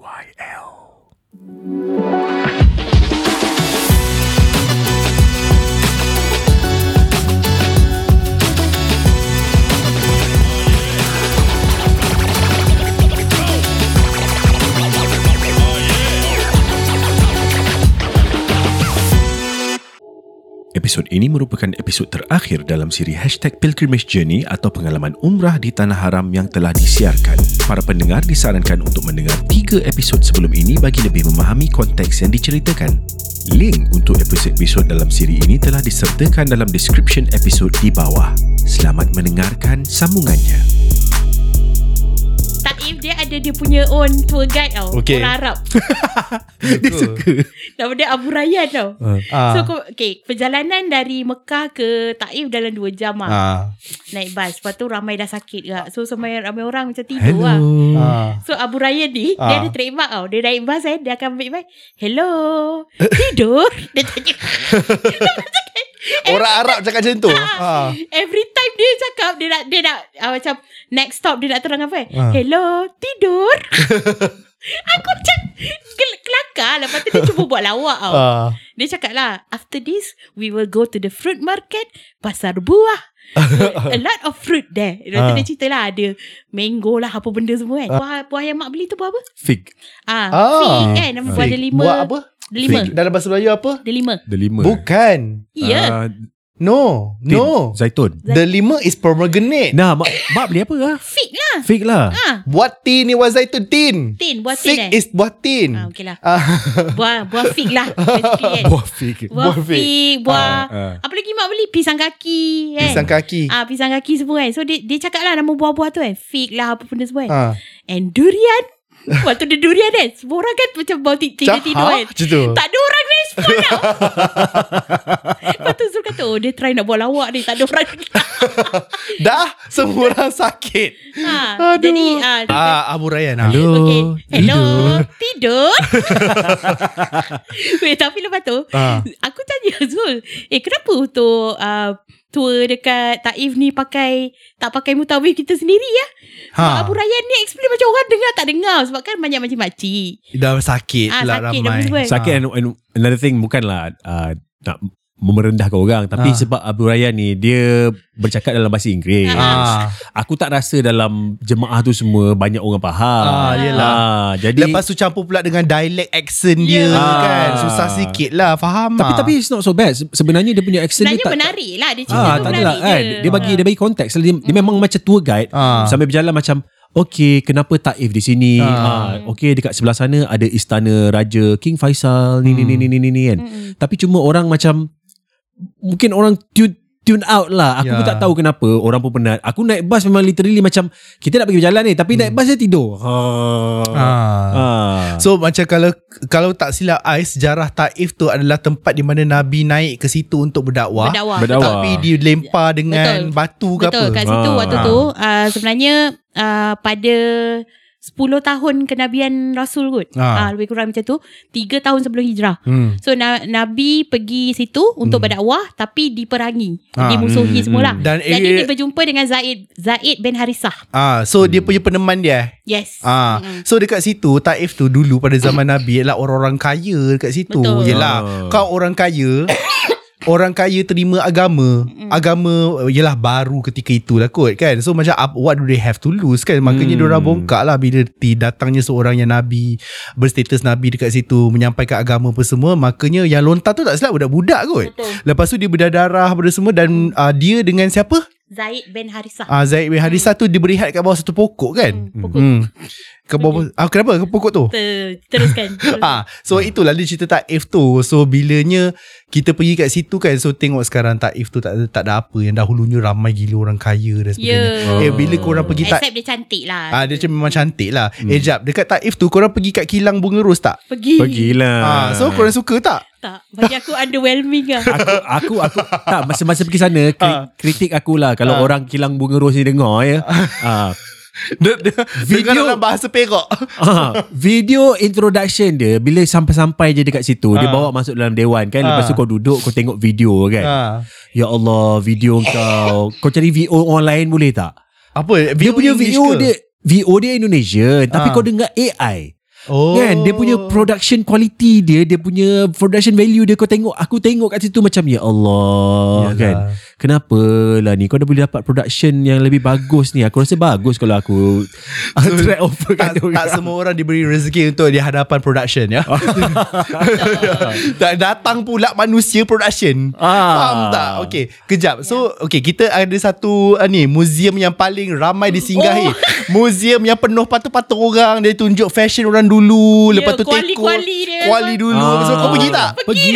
YL. Episod ini merupakan episod terakhir dalam siri Hashtag Pilgrimage Journey atau pengalaman umrah di Tanah Haram yang telah disiarkan. Para pendengar disarankan untuk mendengar tiga episod sebelum ini bagi lebih memahami konteks yang diceritakan. Link untuk episod-episod dalam siri ini telah disertakan dalam description episod di bawah. Selamat mendengarkan sambungannya. Taif dia ada dia punya own tour guide tau Okay. Orang Arab Dia suka. Nama dia Abu Rayyan tau Ah. So okay, perjalanan dari Mekah ke Taif dalam 2 jam lah Ah. Naik bas Lepas tu ramai dah sakit juga So ramai, ramai orang macam tidur lah Hello. Ah. So Abu Rayyan ni Dia Ah. ada trademark tau Dia naik bas eh Dia akan ambil mic Hello Tidur Dia tanya Orang Arab cakap macam tu. Ah. Every time dia cakap Dia nak Dia nak uh, Macam Next stop dia nak terang apa eh Ah. Hello Tidur Aku macam kel- Kelakar Lepas tu dia cuba buat lawak tau Ah. Dia cakap lah After this We will go to the fruit market Pasar buah A lot of fruit there Lepas tu Ah. dia cerita lah Ada mango lah Apa benda semua kan Buah, buah yang mak beli tu buah apa? Fig. Ah, Ah. Fig kan Nama buah Fig. ada lima Buat apa? Ada lima Fig. Dalam bahasa Melayu apa? Ada lima The lima. Bukan. Ya Ah, No. tin. No. Zaitun. The lima is pomegranate. Nah, mak, mak beli apa lah? Fig lah Fig lah. Ah, Buah tin ni buah zaitun tin. tin Buah tin Fig eh is buah tin. Ah, okay lah Ah. Buah buah fig lah kan. Buah fig. Buah buah fig. Buah Ah. Apa lagi mak beli Pisang kaki kan? Pisang kaki. Ah pisang kaki semua kan So dia, dia cakap lah Nama buah-buah tu kan Fig lah Apa benda semua kan Ah. And durian Waktu dia durian kan Semua orang kan Macam bau ti- tidur-tidur Ha? kan Macam tu. Tak ada orang respon tau Lepas tu Zul kata Oh dia try nak buat lawak ni Tak ada orang Dah semua orang sakit. ha, Aduh. Jadi ah, dia Ah, Abu Rayyan. ah. Hello. Okay. Hello. Tidur. Tidur. Wait, tapi lepas tu, Ah. aku tanya Zul, eh kenapa untuk uh, tour dekat Taif ni pakai tak pakai mutawif kita sendiri ya? Ha. Ha. Abu Rayyan ni explain macam orang dengar tak dengar sebab kan banyak macam makcik. Dah sakit Ah, lah sakit ramai. Sakit and, and another thing bukanlah uh, nak merendahkan orang tapi Ah. sebab Abu Rayyan ni dia bercakap dalam bahasa Inggeris. Ah. Aku tak rasa dalam jemaah tu semua banyak orang faham. Ah, yelah. Ah, jadi Lepas tu campur pula dengan dialect accent dia Ya. kan. Ah. Susah sikit lah faham tapi ah. tapi it's not so bad. Se- Sebenarnya dia punya accent Sebenarnya dia tak menarik lah dia cerita Ah, tu tak menarik adalah kan. je. Dia bagi dia bagi konteks. Dia, dia memang macam tour guide Ah. sambil berjalan macam Okay, kenapa Taif di sini? Ah. Ah. okay, dekat sebelah sana ada istana Raja King Faisal ni ni ni ni ni ni, ni kan. Mm-mm. Tapi cuma orang macam mungkin orang tune tune out lah. Aku Ya. pun tak tahu kenapa orang pun penat. Aku naik bas memang literally macam kita nak pergi berjalan ni tapi naik bas dia tidur. Ha. Ah. Ah. So macam kalau kalau tak silap I sejarah Taif tu adalah tempat di mana Nabi naik ke situ untuk berdakwah. Berdakwah. Berdakwah. Tapi dilempar dengan Betul. batu ke Betul apa. kat situ Ah. waktu tu uh, sebenarnya uh, pada 10 tahun kenabian Rasul kot. Ah. Ah. lebih kurang macam tu. 3 tahun sebelum hijrah. Hmm. So na- Nabi pergi situ untuk berdakwah tapi diperangi, Ah. dimusuhi Hmm, semula. hmm. Dan Jadi area- dia berjumpa dengan Zaid Zaid bin Harisah. Ah, so dia punya peneman dia. Yes. Ah, Mm-mm. so dekat situ Taif tu dulu pada zaman Nabi ialah orang-orang kaya dekat situ. Betul. Yelah, Ah. kau orang kaya Orang kaya terima agama Mm. Agama Yelah baru ketika itulah kot kan So macam up, What do they have to lose kan Makanya Hmm. hmm. diorang bongkak lah Bila datangnya seorang yang Nabi Berstatus Nabi dekat situ Menyampaikan agama apa semua Makanya yang lontar tu tak silap Budak-budak kot Betul. Lepas tu dia berdarah Pada semua Dan uh, dia dengan siapa? Zaid bin Harisah. Uh, Zaid bin Harisah tu Dia berehat kat bawah satu pokok kan Hmm, pokok. Hmm. Ke bawah, ah, kenapa ke pokok tu? Ter- teruskan. Ah, so itulah dia cerita Taif tu. So bilanya kita pergi kat situ kan, so tengok sekarang Taif tu tak ada tak ada apa yang dahulunya ramai gila orang kaya dan sebagainya. Ya. Eh bila korang pergi tak Except dia cantik lah. Ah dia macam memang cantik lah. Hmm. Eh jap, dekat Taif tu korang pergi kat kilang bunga ros tak? Pergi. Pergilah. Ah, so korang suka tak? Tak. Bagi aku underwhelming lah. aku aku aku tak masa-masa pergi sana kri, Ah. kritik aku lah kalau Ah. orang kilang bunga ros ni dengar ya. ah, Dia, dia, Video- Video dalam bahasa Perak. ah, video introduction dia bila sampai-sampai je dekat situ dia Ah. bawa masuk dalam dewan kan lepas Ah. tu kau duduk kau tengok video kan. Ah. Ya Allah video kau kau cari VO orang lain boleh tak? Apa? Dia punya English VO ke? dia VO dia Indonesia tapi Ah. kau dengar AI. Oh. Kan dia punya production quality dia Dia punya production value dia Kau tengok Aku tengok kat situ macam Ya Allah Yalah. kan Kenapa lah ni Kau dah boleh dapat production Yang lebih bagus ni Aku rasa bagus Kalau aku So, Track over kat tak, tak semua orang diberi rezeki untuk di hadapan production ya. tak datang pula manusia production. Ah. Faham tak? Okey, kejap. So, okey, kita ada satu uh, ni museum yang paling ramai disinggahi. Oh. Museum yang penuh patung-patung orang, dia tunjuk fashion orang dulu, Ya, lepas tu kuali-kuali dia. Kuali dulu. So, kau pergi tak? Pergi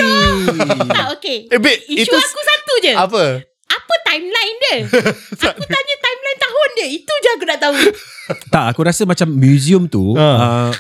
Tak okay Eh, babe, Isu itu aku satu je apa? Apa timeline dia Aku tanya timeline tahun dia Itu je aku nak tahu Tak aku rasa macam museum tu Ah. uh,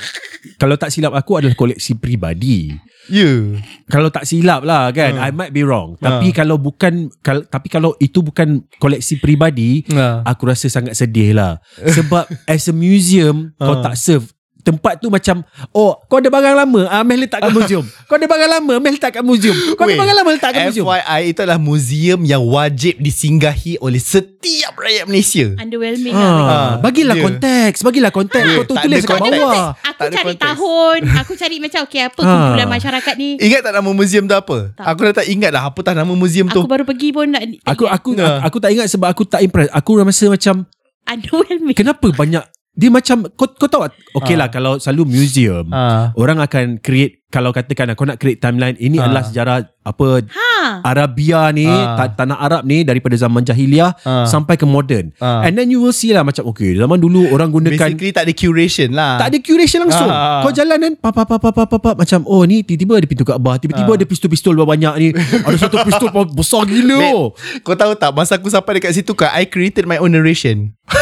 Kalau tak silap aku adalah koleksi peribadi Ya. Yeah. Kalau tak silap lah kan Ah. I might be wrong Tapi Ah. kalau bukan kal, Tapi kalau itu bukan koleksi peribadi Ah. Aku rasa sangat sedih lah Sebab as a museum Kau Ah. tak serve Tempat tu macam Oh kau ada barang lama ah, Meh letak kat museum Kau ada barang lama Meh letak kat museum Kau ada Wait, barang lama letak kat museum FYI itu adalah museum yang wajib disinggahi oleh setiap rakyat Malaysia. Underwhelming lah Ah, bagilah dia. konteks Bagilah konteks Ah, Kau tu tak tulis ada kat konteks. bawah Aku Tak ada cari konteks. tahun Aku cari macam Okay apa Ha. kumpulan masyarakat ni Ingat tak nama museum tu apa? Tak. Aku dah tak ingat dah apa tak nama museum tu. Aku baru pergi pun nak Aku aku Nah. aku tak ingat sebab aku tak impress. Aku rasa macam Underwhelming kenapa banyak dia macam kau kau tahu? Okay Ah. lah kalau selalu museum Ah. orang akan create kalau katakan kau nak create timeline ini Ah. adalah sejarah apa Ha Arabia ni ta- tanah Arab ni daripada zaman jahiliah Ah. sampai ke modern. Ah. And then you will see lah macam okay zaman dulu orang gunakan Basically tak ada curation lah. tak ada curation langsung. Ah. Kau jalan kan pap pap pap pap pap, pap, pap, macam oh ni tiba-tiba ada pintu Kaabah, tiba-tiba Ah. ada pistol-pistol banyak ni. ada satu pistol besar gila. Oh. Kau tahu tak Masa aku sampai dekat situ kan I created my own narration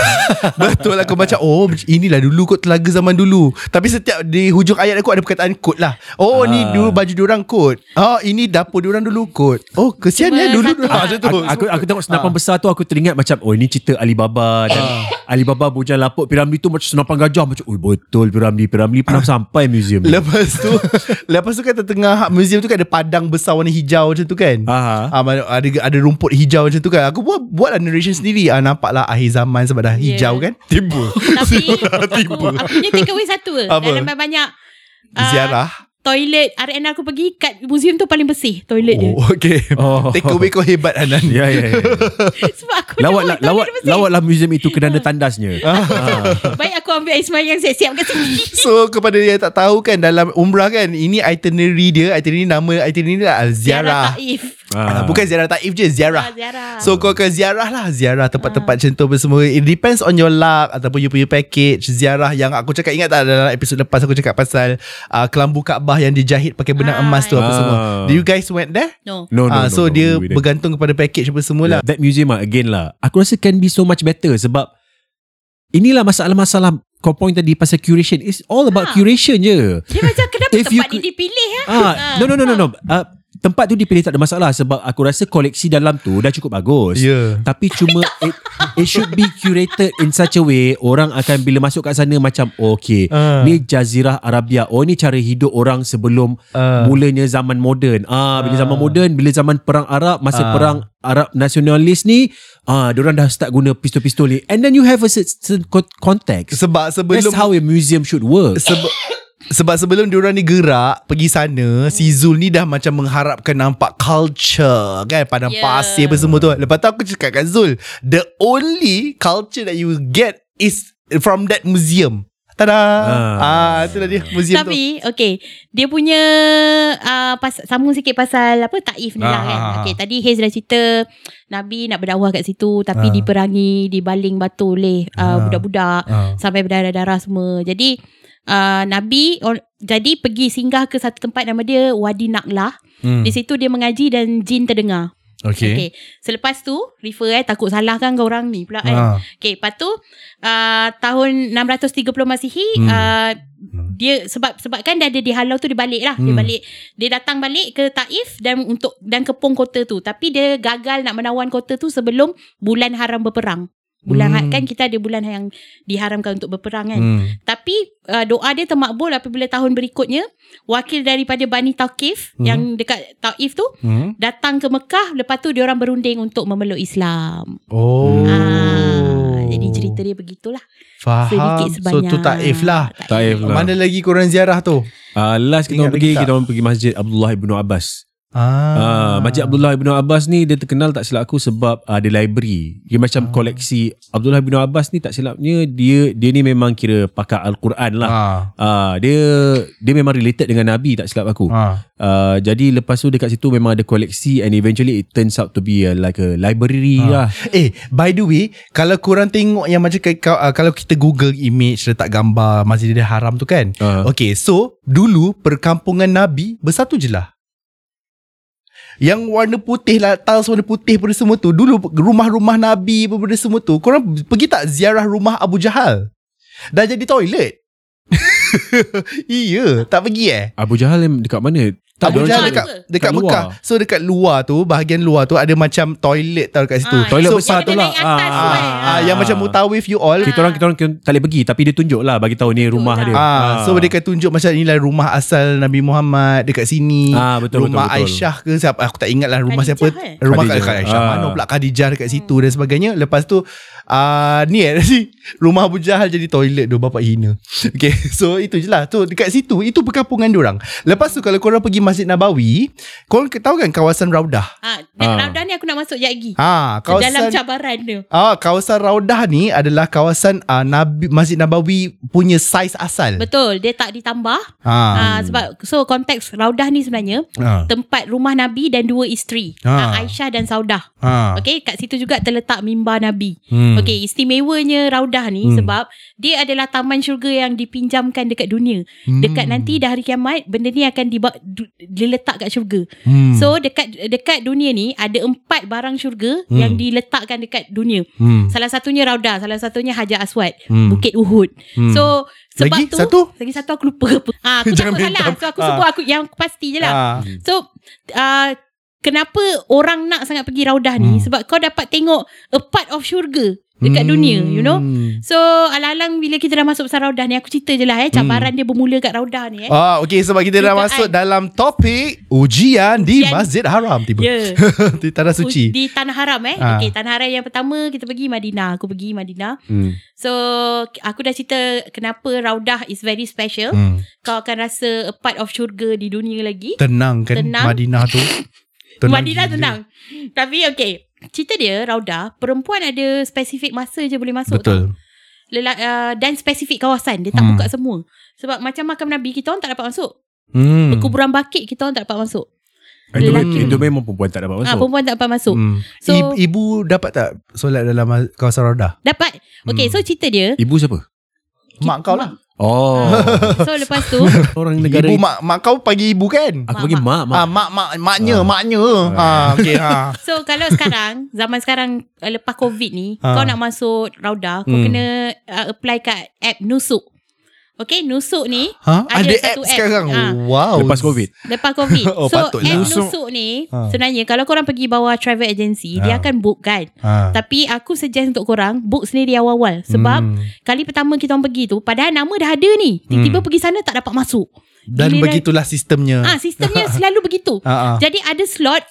Betul lah Aku macam Oh inilah dulu kot Telaga zaman dulu Tapi setiap Di hujung ayat aku Ada perkataan kod lah Oh Ah. ni dulu baju diorang kod Oh ini dapur diorang dulu kod Oh kesian ya dulu dulu tu Aku, aku, aku tengok senapan Ah. besar tu Aku teringat macam Oh ini cerita Alibaba Dan Alibaba bujang lapuk Piramli tu macam senapan gajah Macam oh betul Piramli Piramli pernah sampai museum. Lepas tu Lepas tu kan tengah museum tu kan Ada padang besar warna hijau macam tu kan Aha. Ah, mana- ada ada rumput hijau macam tu kan. Aku buat buatlah narration sendiri. Ah nampaklah akhir zaman sebab dah Yeah. hijau kan. Tiba. Tapi aku, aku punya takeaway satu ke Apa? Dalam banyak uh, Ziarah. Toilet RNR aku pergi Kat museum tu paling bersih Toilet dia Oh, okay. Oh. Take away kau hebat Hanan. Ya ya ya. Sebab aku Lawat lah, lawat lawatlah museum itu kerana tandasnya. Baik aku ambil air semayang Siap-siap kat sini So kepada yang tak tahu kan dalam umrah kan ini itinerary dia itinerary nama itinerary dia adalah ziarah. Taif Ah. Bukan ziarah taif je ziarah. Ah, Ziarah So kau ke ziarah lah Ziarah tempat-tempat macam tu semua It depends on your luck Ataupun you punya package Ziarah yang aku cakap Ingat tak dalam episod lepas Aku cakap pasal uh, Kelambu Kaabah Yang dijahit pakai benang Ah, emas tu Apa ya. semua Ah. Do you guys went there? No No no Ah, no. so no, dia didn't. bergantung kepada package apa semua lah That museum lah again lah. Aku rasa can be so much better sebab inilah masalah-masalah kau point tadi pasal curation. It's all about Ha. curation je. Dia macam kenapa If you tempat ni dipilih ya? Ah, no no no no no. Uh, tempat tu dipilih tak ada masalah sebab aku rasa koleksi dalam tu dah cukup bagus. Ya Tapi cuma it, it should be curated in such a way orang akan bila masuk kat sana macam oh, okay Ah. ni jazirah Arabia oh ni cara hidup orang sebelum Ah. mulanya zaman moden ah bila Ah. zaman moden bila zaman perang Arab masa Ah. perang Arab nasionalis ni ah orang dah start guna pistol-pistol ni and then you have a certain co- context Sebab sebelum that's how a museum should work Sebab sebab sebelum diorang ni gerak pergi sana si Zul ni dah macam mengharapkan nampak culture kan padang Yeah. pasir apa semua tu lepas tu aku cakap kat Zul the only culture that you will get is from that museum tada Ah. ah itulah dia museum tu Tapi okay Dia punya uh, pas, Sambung sikit pasal Apa Taif ni lah Ah, kan ah. Okay tadi Haze dah cerita Nabi nak berdakwah kat situ Tapi Ah. diperangi Dibaling batu oleh Ah. uh, Budak-budak Ah. Sampai berdarah-darah semua Jadi uh, Nabi or, Jadi pergi singgah ke satu tempat Nama dia Wadi Naklah Hmm. Di situ dia mengaji Dan jin terdengar okay, Okay Selepas tu Refer eh Takut salah kan kau orang ni pula kan Ah. Okay, lepas tu uh, tahun 630 Masihi Hmm. uh, dia sebab sebab kan dia ada di halau tu dia balik lah. Hmm. Dia balik dia datang balik ke Taif dan untuk dan kepung kota tu. Tapi dia gagal nak menawan kota tu sebelum bulan haram berperang. Bulan Hmm. hmm. kan kita ada bulan yang diharamkan untuk berperang kan. Hmm. Tapi uh, doa dia termakbul apabila tahun berikutnya wakil daripada Bani Taqif Hmm. yang dekat Taif tu Hmm. datang ke Mekah lepas tu dia orang berunding untuk memeluk Islam. Oh. Ah, Jadi cerita dia begitulah. Faham. Sedikit So sebanyak. tu taif lah. Taif lah. Mana lagi korang ziarah tu? Uh, last kita Ingat pergi kita orang pergi Masjid Abdullah ibnu Abbas. Ah. Ah, Masjid Abdullah ibnu Abbas ni dia terkenal tak silap aku sebab uh, ada library. Dia macam koleksi Abdullah ibnu Abbas ni tak silapnya dia dia ni memang kira pakar al-Quran lah. Ah. Ah, dia dia memang related dengan Nabi tak silap aku. Ah. Uh, jadi lepas tu dekat situ memang ada koleksi and eventually it turns out to be a, like a library Ah. lah. Eh, by the way, kalau korang tengok yang macam uh, kalau kita Google image letak gambar Masjidil Haram tu kan. Ah. Okay, so dulu perkampungan Nabi bersatu je lah. Yang warna putih lah, tiles warna putih pada semua tu. Dulu rumah-rumah Nabi apa pada semua tu. Korang pergi tak ziarah rumah Abu Jahal? Dah jadi toilet. iya, tak pergi eh? Abu Jahal dekat mana? Dia Jahal orang dekat dekat kat luar. Mekah. So dekat luar tu, bahagian luar tu ada macam toilet tau dekat situ. Ah, Toilet yang besar tu lah. Ah, tu, eh. Ah, ah, yang macam mutawif you all. Kita orang kita orang tak boleh pergi tapi dia tunjuk lah bagi tahu ni rumah lah. dia. Ah, so dia akan tunjuk macam inilah rumah asal Nabi Muhammad dekat sini. Ah, betul, rumah betul, betul. Aisyah ke siapa aku tak ingat lah rumah Khadijah, siapa. eh? Rumah Khadijah. Khadijah. Aisyah Ah. mana pula Khadijah dekat situ dan sebagainya. Lepas tu ah ni eh rumah Abu Jahal jadi toilet tu bapak hina. Okay, so itu je lah. Tu dekat situ itu perkampungan diorang. Lepas tu kalau korang pergi Masjid Nabawi, korang tahu kan kawasan Raudah? Ah, dan Ah. Raudah ni aku nak masuk lagi. Ah, Dalam kawasan cabaran dia. Ah, kawasan Raudah ni adalah kawasan ah, Nabi Masjid Nabawi punya saiz asal. Betul, dia tak ditambah. Ah. Ah, sebab so konteks Raudah ni sebenarnya Ah. tempat rumah Nabi dan dua isteri, ah. Aisyah dan Saudah. Ah. Okey, kat situ juga terletak mimbar Nabi. Hmm. Okey, istimewanya Raudah ni Hmm. sebab dia adalah taman syurga yang dipinjamkan dekat dunia. Hmm. Dekat nanti dah hari kiamat, benda ni akan diba- du- diletak kat syurga. Hmm. So dekat dekat dunia ni ada empat barang syurga Hmm. yang diletakkan dekat dunia. hmm. Salah satunya Raudah, salah satunya Hajar Aswad, Hmm. Bukit Uhud. Hmm. So sebab Lagi tu satu? lagi satu aku lupa apa. Ah, aku Jangan takut salah. minta. So aku Ah. sebut aku yang pasti je lah. Ah. So uh, kenapa orang nak sangat pergi Raudah ni? Hmm. Sebab kau dapat tengok a part of syurga dekat Hmm. dunia, you know. So alang-alang bila kita dah masuk pasal Raudah ni, aku cerita je lah eh cabaran dia bermula kat Raudah ni eh. Ah, okay sebab kita dah masuk dalam topik ujian di Ujian. Masjid Haram tiba. Ya. di Tanah Suci. Di Tanah Haram eh. Ah. Okey, Tanah Haram yang pertama kita pergi Madinah. Aku pergi Madinah. Hmm. So aku dah cerita kenapa Raudah is very special. Hmm. Kau akan rasa a part of syurga di dunia lagi. Tenang kan Tenang. Madinah tu. Madinah gila. tenang. Tapi okay. Cerita dia Raudah, perempuan ada spesifik masa je boleh masuk Betul. tau. Lela, uh, dan spesifik kawasan. Dia tak Hmm. buka semua. Sebab macam makam Nabi kita orang tak dapat masuk. Hmm. Kuburan bakit kita orang tak dapat masuk. Itu, Lelaki. itu memang perempuan tak dapat Ah, masuk. perempuan tak dapat masuk. Hmm. So ibu, ibu dapat tak solat dalam kawasan Raudah? dapat. Okay, Hmm. so cerita dia. Ibu siapa? Mak kau lah. Oh. So lepas tu orang negara Ibu mak mak kau panggil ibu kan? Aku bagi mak, mak. Ah, mak mak maknya, Ah. maknya. Ha, okey ha. So kalau sekarang Zaman sekarang uh, Lepas COVID ni Ha. Kau nak masuk Raudah Kau Hmm. kena uh, Apply kat app Nusuk Okay Nusuk ni Ha? Ada Ada, satu app app. sekarang. Ah. Wow. Lepas COVID. Lepas COVID Oh, So patutlah. app Nusuk. Nusuk ni Ha. Sebenarnya Kalau korang pergi bawah travel agency Dia Ha. akan book kan Ha. Tapi aku suggest untuk korang Book sendiri awal-awal Sebab Hmm. Kali pertama kita orang pergi tu Padahal nama dah ada ni Tiba-tiba Hmm. pergi sana Tak dapat masuk dan Giliran- begitulah sistemnya. Ah Sistemnya selalu begitu Ha, ha. Jadi ada slot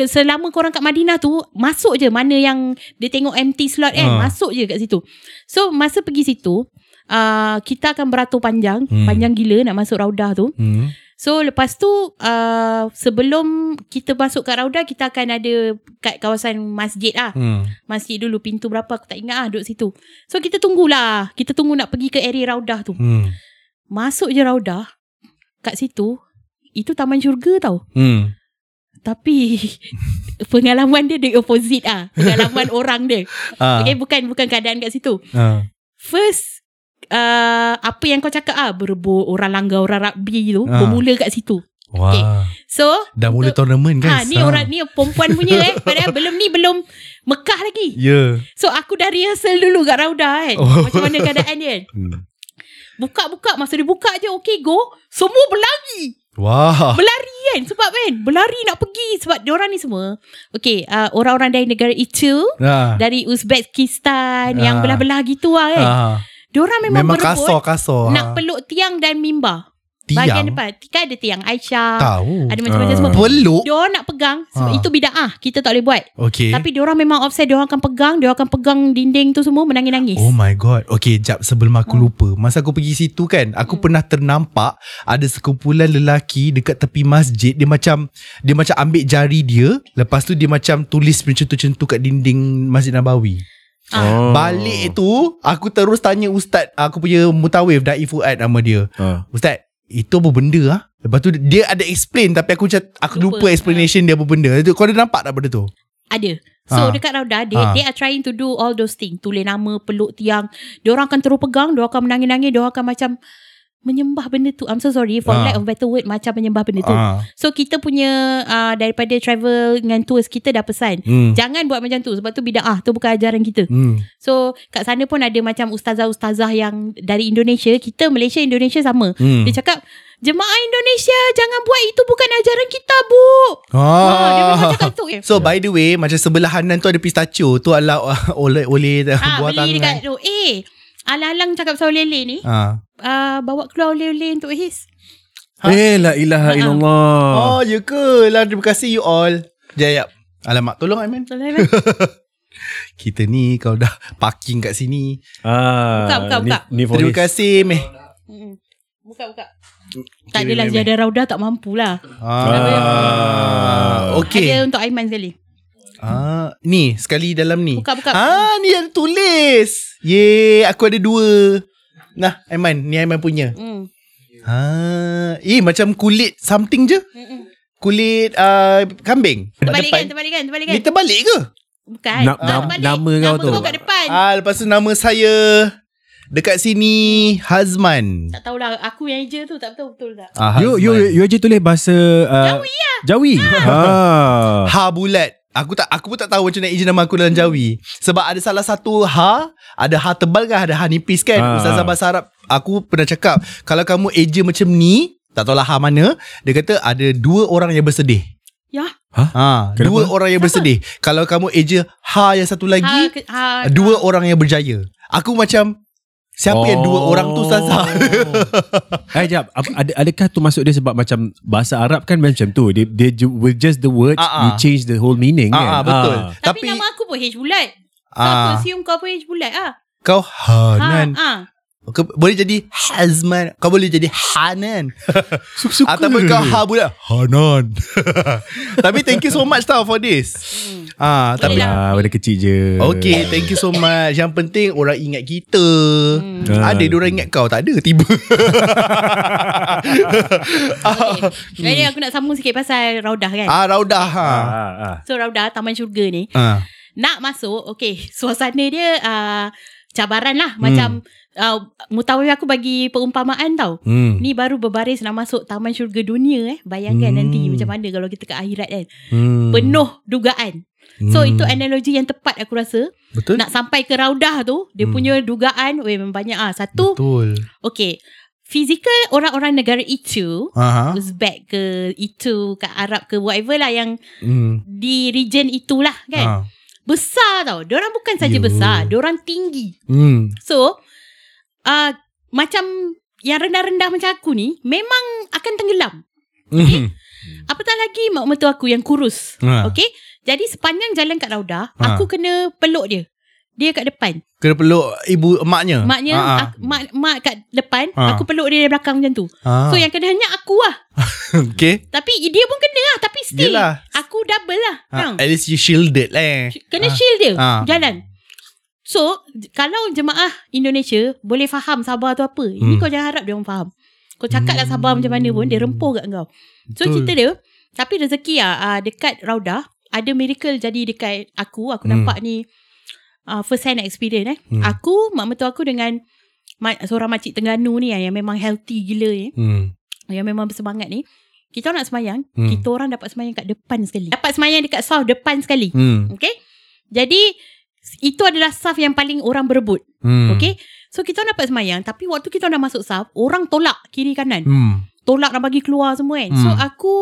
selama korang kat Madinah tu masuk je mana yang dia tengok empty slot kan Ha. masuk je kat situ. So masa pergi situ uh, kita akan beratur panjang Hmm. panjang gila nak masuk Raudah tu. Hmm. So lepas tu uh, sebelum kita masuk kat Raudah kita akan ada kat kawasan masjid ah. Hmm. Masjid dulu pintu berapa aku tak ingat ah duduk situ. So kita tunggulah. Kita tunggu nak pergi ke area Raudah tu. Hmm. Masuk je Raudah kat situ itu taman syurga tau. Hmm. Tapi pengalaman dia the opposite ah. Pengalaman orang dia. Ah. Okay, bukan bukan keadaan kat situ. Ah. First uh, apa yang kau cakap ah berebut orang langgar orang rugby tu Ah. bermula kat situ. Wah. Okay. So Dah mula untuk- tournament Ha, guys. ni orang ni perempuan punya eh. Padahal belum ni belum Mekah lagi. Ya. Yeah. So aku dah rehearsal dulu kat Rauda kan. Oh. Macam mana keadaan dia kan. Hmm. Buka-buka masa dia buka je okay go. Semua berlari. Wah. Berlari kan sebab kan berlari nak pergi sebab diorang ni semua okay uh, orang-orang dari negara itu Ah. dari Uzbekistan Ah. yang belah-belah gitu lah kan Ah. Diorang memang, Memang berebut kasar kasar. nak peluk tiang dan mimbar Bahagian Tiang. depan Kan ada tiang Aisyah Tahu. Ada macam-macam Ah. semua Peluk. Diorang nak pegang sebab Ah. Itu bida'ah Kita tak boleh buat Okay. Tapi diorang memang offset Diorang akan pegang Diorang akan pegang dinding tu semua Menangis-nangis Oh my god Okay jap sebelum aku Hmm. lupa Masa aku pergi situ kan Aku Hmm. pernah ternampak Ada sekumpulan lelaki Dekat tepi masjid Dia macam Dia macam ambil jari dia Lepas tu dia macam Tulis mencentuh-centuh Kat dinding Masjid Nabawi Ah. Balik tu Aku terus tanya ustaz Aku punya mutawif Da'i Fuad nama dia Ah. Ustaz Itu apa benda ah? Lepas tu dia ada explain Tapi aku macam Aku lupa, Lupa. explanation dia apa benda Kau ada nampak tak benda tu? Ada So Ah. dekat Rauda they, Ah. they are trying to do all those things Tulis nama Peluk tiang Diorang akan terus pegang Diorang akan menangis-nangis Diorang akan macam Menyembah benda tu I'm so sorry For Ah. lack of better word Macam menyembah benda tu Ah. So kita punya uh, Daripada travel Dengan tours Kita dah pesan Hmm. Jangan buat macam tu Sebab tu bida'ah Tu bukan ajaran kita Hmm. So kat sana pun ada macam ustazah-ustazah yang dari Indonesia, kita Malaysia Indonesia sama. Hmm. Dia cakap, "Jemaah Indonesia jangan buat itu bukan ajaran kita, Bu." Ah. Ha, dia memang cakap tu. Eh. So by the way Macam sebelahanan tu ada pistachio Tu adalah oleh oleh Ah, buah beli dekat tangan tu. Eh, alang-alang cakap pasal oleh-oleh ni. ha. Uh, bawa keluar oleh-oleh untuk His. Ha? Eh la ilaha Ah. illallah. Oh ya ke lah, Terima kasih you all Jayap Alamak tolong Aiman Tolong Kita ni Kalau dah parking kat sini Ah. Buka, buka, ni- buka. Ni, for Terima kasih meh Buka, buka. Tak adalah Ziyadah Raudah tak mampu lah. ah. Okay Ada untuk Aiman sekali. ah. Ni sekali dalam ni Buka, buka. Ah ni ada tulis Yeay Aku ada dua Nah Aiman Ni Aiman punya Hmm. Ah, Eh macam kulit something je Mm-mm. Kulit uh, kambing Terbalikkan, terbalikkan, terbalikkan. Ni terbalik ke? Bukan. Na- Ah, nam- terbalik. nama kau nama tu. kau kat depan. Ah, lepas tu nama saya dekat sini Hazman. Tak tahulah aku yang eja tu tak betul betul tak? Ah, You you you je tulis bahasa uh, Jawi lah. Jawi. Ha. ha bulat. Aku tak aku pun tak tahu macam nak eja nama aku dalam Jawi. Sebab ada salah satu ha, ada ha tebal kan, ada ha nipis kan. Ah, Ustazah ah. bahasa Arab aku pernah cakap, kalau kamu eja macam ni, tak tahulah ha mana, dia kata ada dua orang yang bersedih. Ya. Ha, Kenapa? dua orang yang bersedih. Kalau kamu eja ha yang satu lagi, Ha, ke- ha, dua orang yang berjaya. Aku macam siapa yang dua orang tu Ustazah? Eh jap Ap- ada, Adakah tu maksud dia Sebab macam Bahasa Arab kan macam tu Dia, dia with just the words Ah, ah. You change the whole meaning Ah, ah, kan betul. Ah. Tapi, Tapi- nama aku pun H bulat. Ah. aku assume kau pun H bulat ah. Kau Hanan. Ha, ha. Kau boleh jadi Hazman. Kau boleh jadi Hanan. Suka-suka Ataupun kau Ha pula Hanan. Tapi thank you so much tau for this. Hmm. Ah, Boleh tapi lah. Ah, benda kecil je Okay, thank you so much. Yang penting orang ingat kita. Hmm. Ah. Ada dia orang ingat kau, tak ada tiba. Okay. Jadi aku nak sambung sikit pasal Raudah kan. ah, Raudah ha. ah, ah. So Raudah Taman Syurga ni Ah. nak masuk, okay, suasana dia uh, cabaran lah macam uh, mutawif aku bagi perumpamaan tau. Hmm. Ni baru berbaris nak masuk Taman Syurga Dunia eh. Bayangkan Hmm. nanti macam mana kalau kita ke akhirat kan. Hmm. Penuh dugaan. So Hmm. itu analogi yang tepat aku rasa. Betul? Nak sampai ke Raudah tu, dia Hmm. punya dugaan weh banyak ah. Satu, Betul. okay. Fizikal orang-orang negara itu Aha. Uzbek ke itu ke Arab ke whatever lah yang Hmm. di region itulah kan. Ah. Besar tau. Diorang bukan saja Yo. besar, diorang tinggi. Hmm. So uh, macam yang rendah-rendah macam aku ni memang akan tenggelam. Hmm. Apatah lagi mak mertua aku yang kurus. Ha. Okay. Jadi sepanjang jalan kat Raudah, Ha. aku kena peluk dia. Dia kat depan. Kena peluk ibu emaknya. Maknya Ah, ah. ak, mak, mak kat depan, Ha. aku peluk dia dari belakang macam tu. Ah. So yang kena hanya aku lah. okay. Tapi dia pun kena lah. Tapi still, Yelah. aku double lah. Ah, Faham? at least you shielded lah. eh. Kena Ah. shield dia Ah. Jalan So Kalau jemaah Indonesia Boleh faham sabar tu apa Ini Hmm. kau jangan harap dia orang faham Kau cakap lah sabar macam mana pun Dia rempuh kat kau So Betul. cerita dia Tapi rezeki lah uh, Dekat Raudah Ada miracle jadi dekat aku Aku Hmm. nampak ni uh, First hand experience eh Hmm. Aku Mak mertua aku dengan ma- Seorang makcik Tengganu ni ah, Yang memang healthy gila ni Hmm. Yang memang bersemangat ni Kita nak semayang Hmm. Kita orang dapat semayang kat depan sekali Dapat semayang dekat south depan sekali Hmm. Okay Jadi Itu adalah saf yang paling orang berebut Hmm. Okay So kita dapat semayang Tapi waktu kita dah masuk saf Orang tolak kiri kanan Hmm. Tolak nak bagi keluar semua kan So Hmm. aku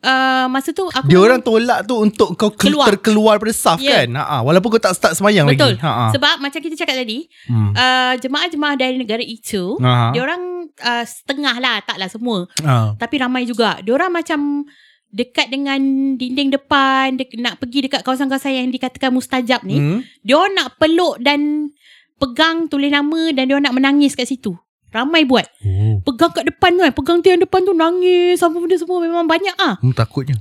uh, masa tu aku Dia orang tolak tu untuk kau ke- Keluar. terkeluar daripada saf Ya. kan. Ha walaupun kau tak start semayang Betul. lagi. Ha sebab macam kita cakap tadi, Hmm. uh, jemaah-jemaah dari negara itu, dia orang uh, setengah lah, taklah semua. Ha. Tapi ramai juga. Dia orang macam dekat dengan dinding depan, dek, nak pergi dekat kawasan-kawasan yang dikatakan mustajab ni. Hmm. Dia nak peluk dan pegang tulis nama dan dia nak menangis kat situ. Ramai buat. Oh. Pegang kat depan tu kan. Pegang tiang depan tu nangis. Apa benda semua memang banyak ah. Hmm, takutnya.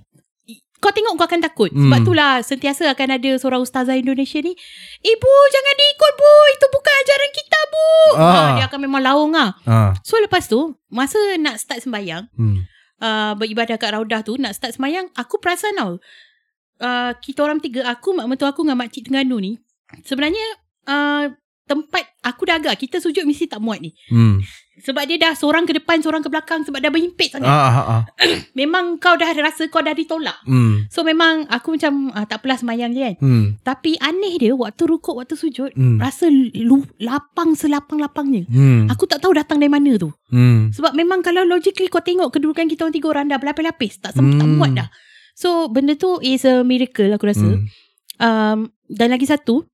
Kau tengok kau akan takut. Hmm. Sebab itulah sentiasa akan ada seorang ustazah Indonesia ni. Ibu jangan diikut bu. Itu bukan ajaran kita bu. Ah. Ah. dia akan memang laung ah. Ha. So lepas tu. Masa nak start sembahyang. Hmm. Uh, beribadah kat Raudah tu. Nak start sembahyang. Aku perasan tau. Uh, kita orang tiga. Aku, mak mentua aku dengan makcik Tengganu ni. Sebenarnya. Uh, tempat aku dah agak. Kita sujud mesti tak muat ni. Hmm. Sebab dia dah seorang ke depan, seorang ke belakang. Sebab dah berhimpit sangat. Ha ha ha. Memang kau dah rasa kau dah ditolak. Hmm. So memang aku macam uh, tak apalah semayang je kan. Hmm. Tapi aneh dia waktu rukuk, waktu sujud. Hmm. Rasa lu, lapang selapang-lapangnya. Hmm. Aku tak tahu datang dari mana tu. Hmm. Sebab memang kalau logically kau tengok kedudukan kita orang tiga orang dah berlapis-lapis. Tak, sem- tak Hmm. muat dah. So benda tu is a miracle aku rasa. Hmm. Um, dan lagi satu.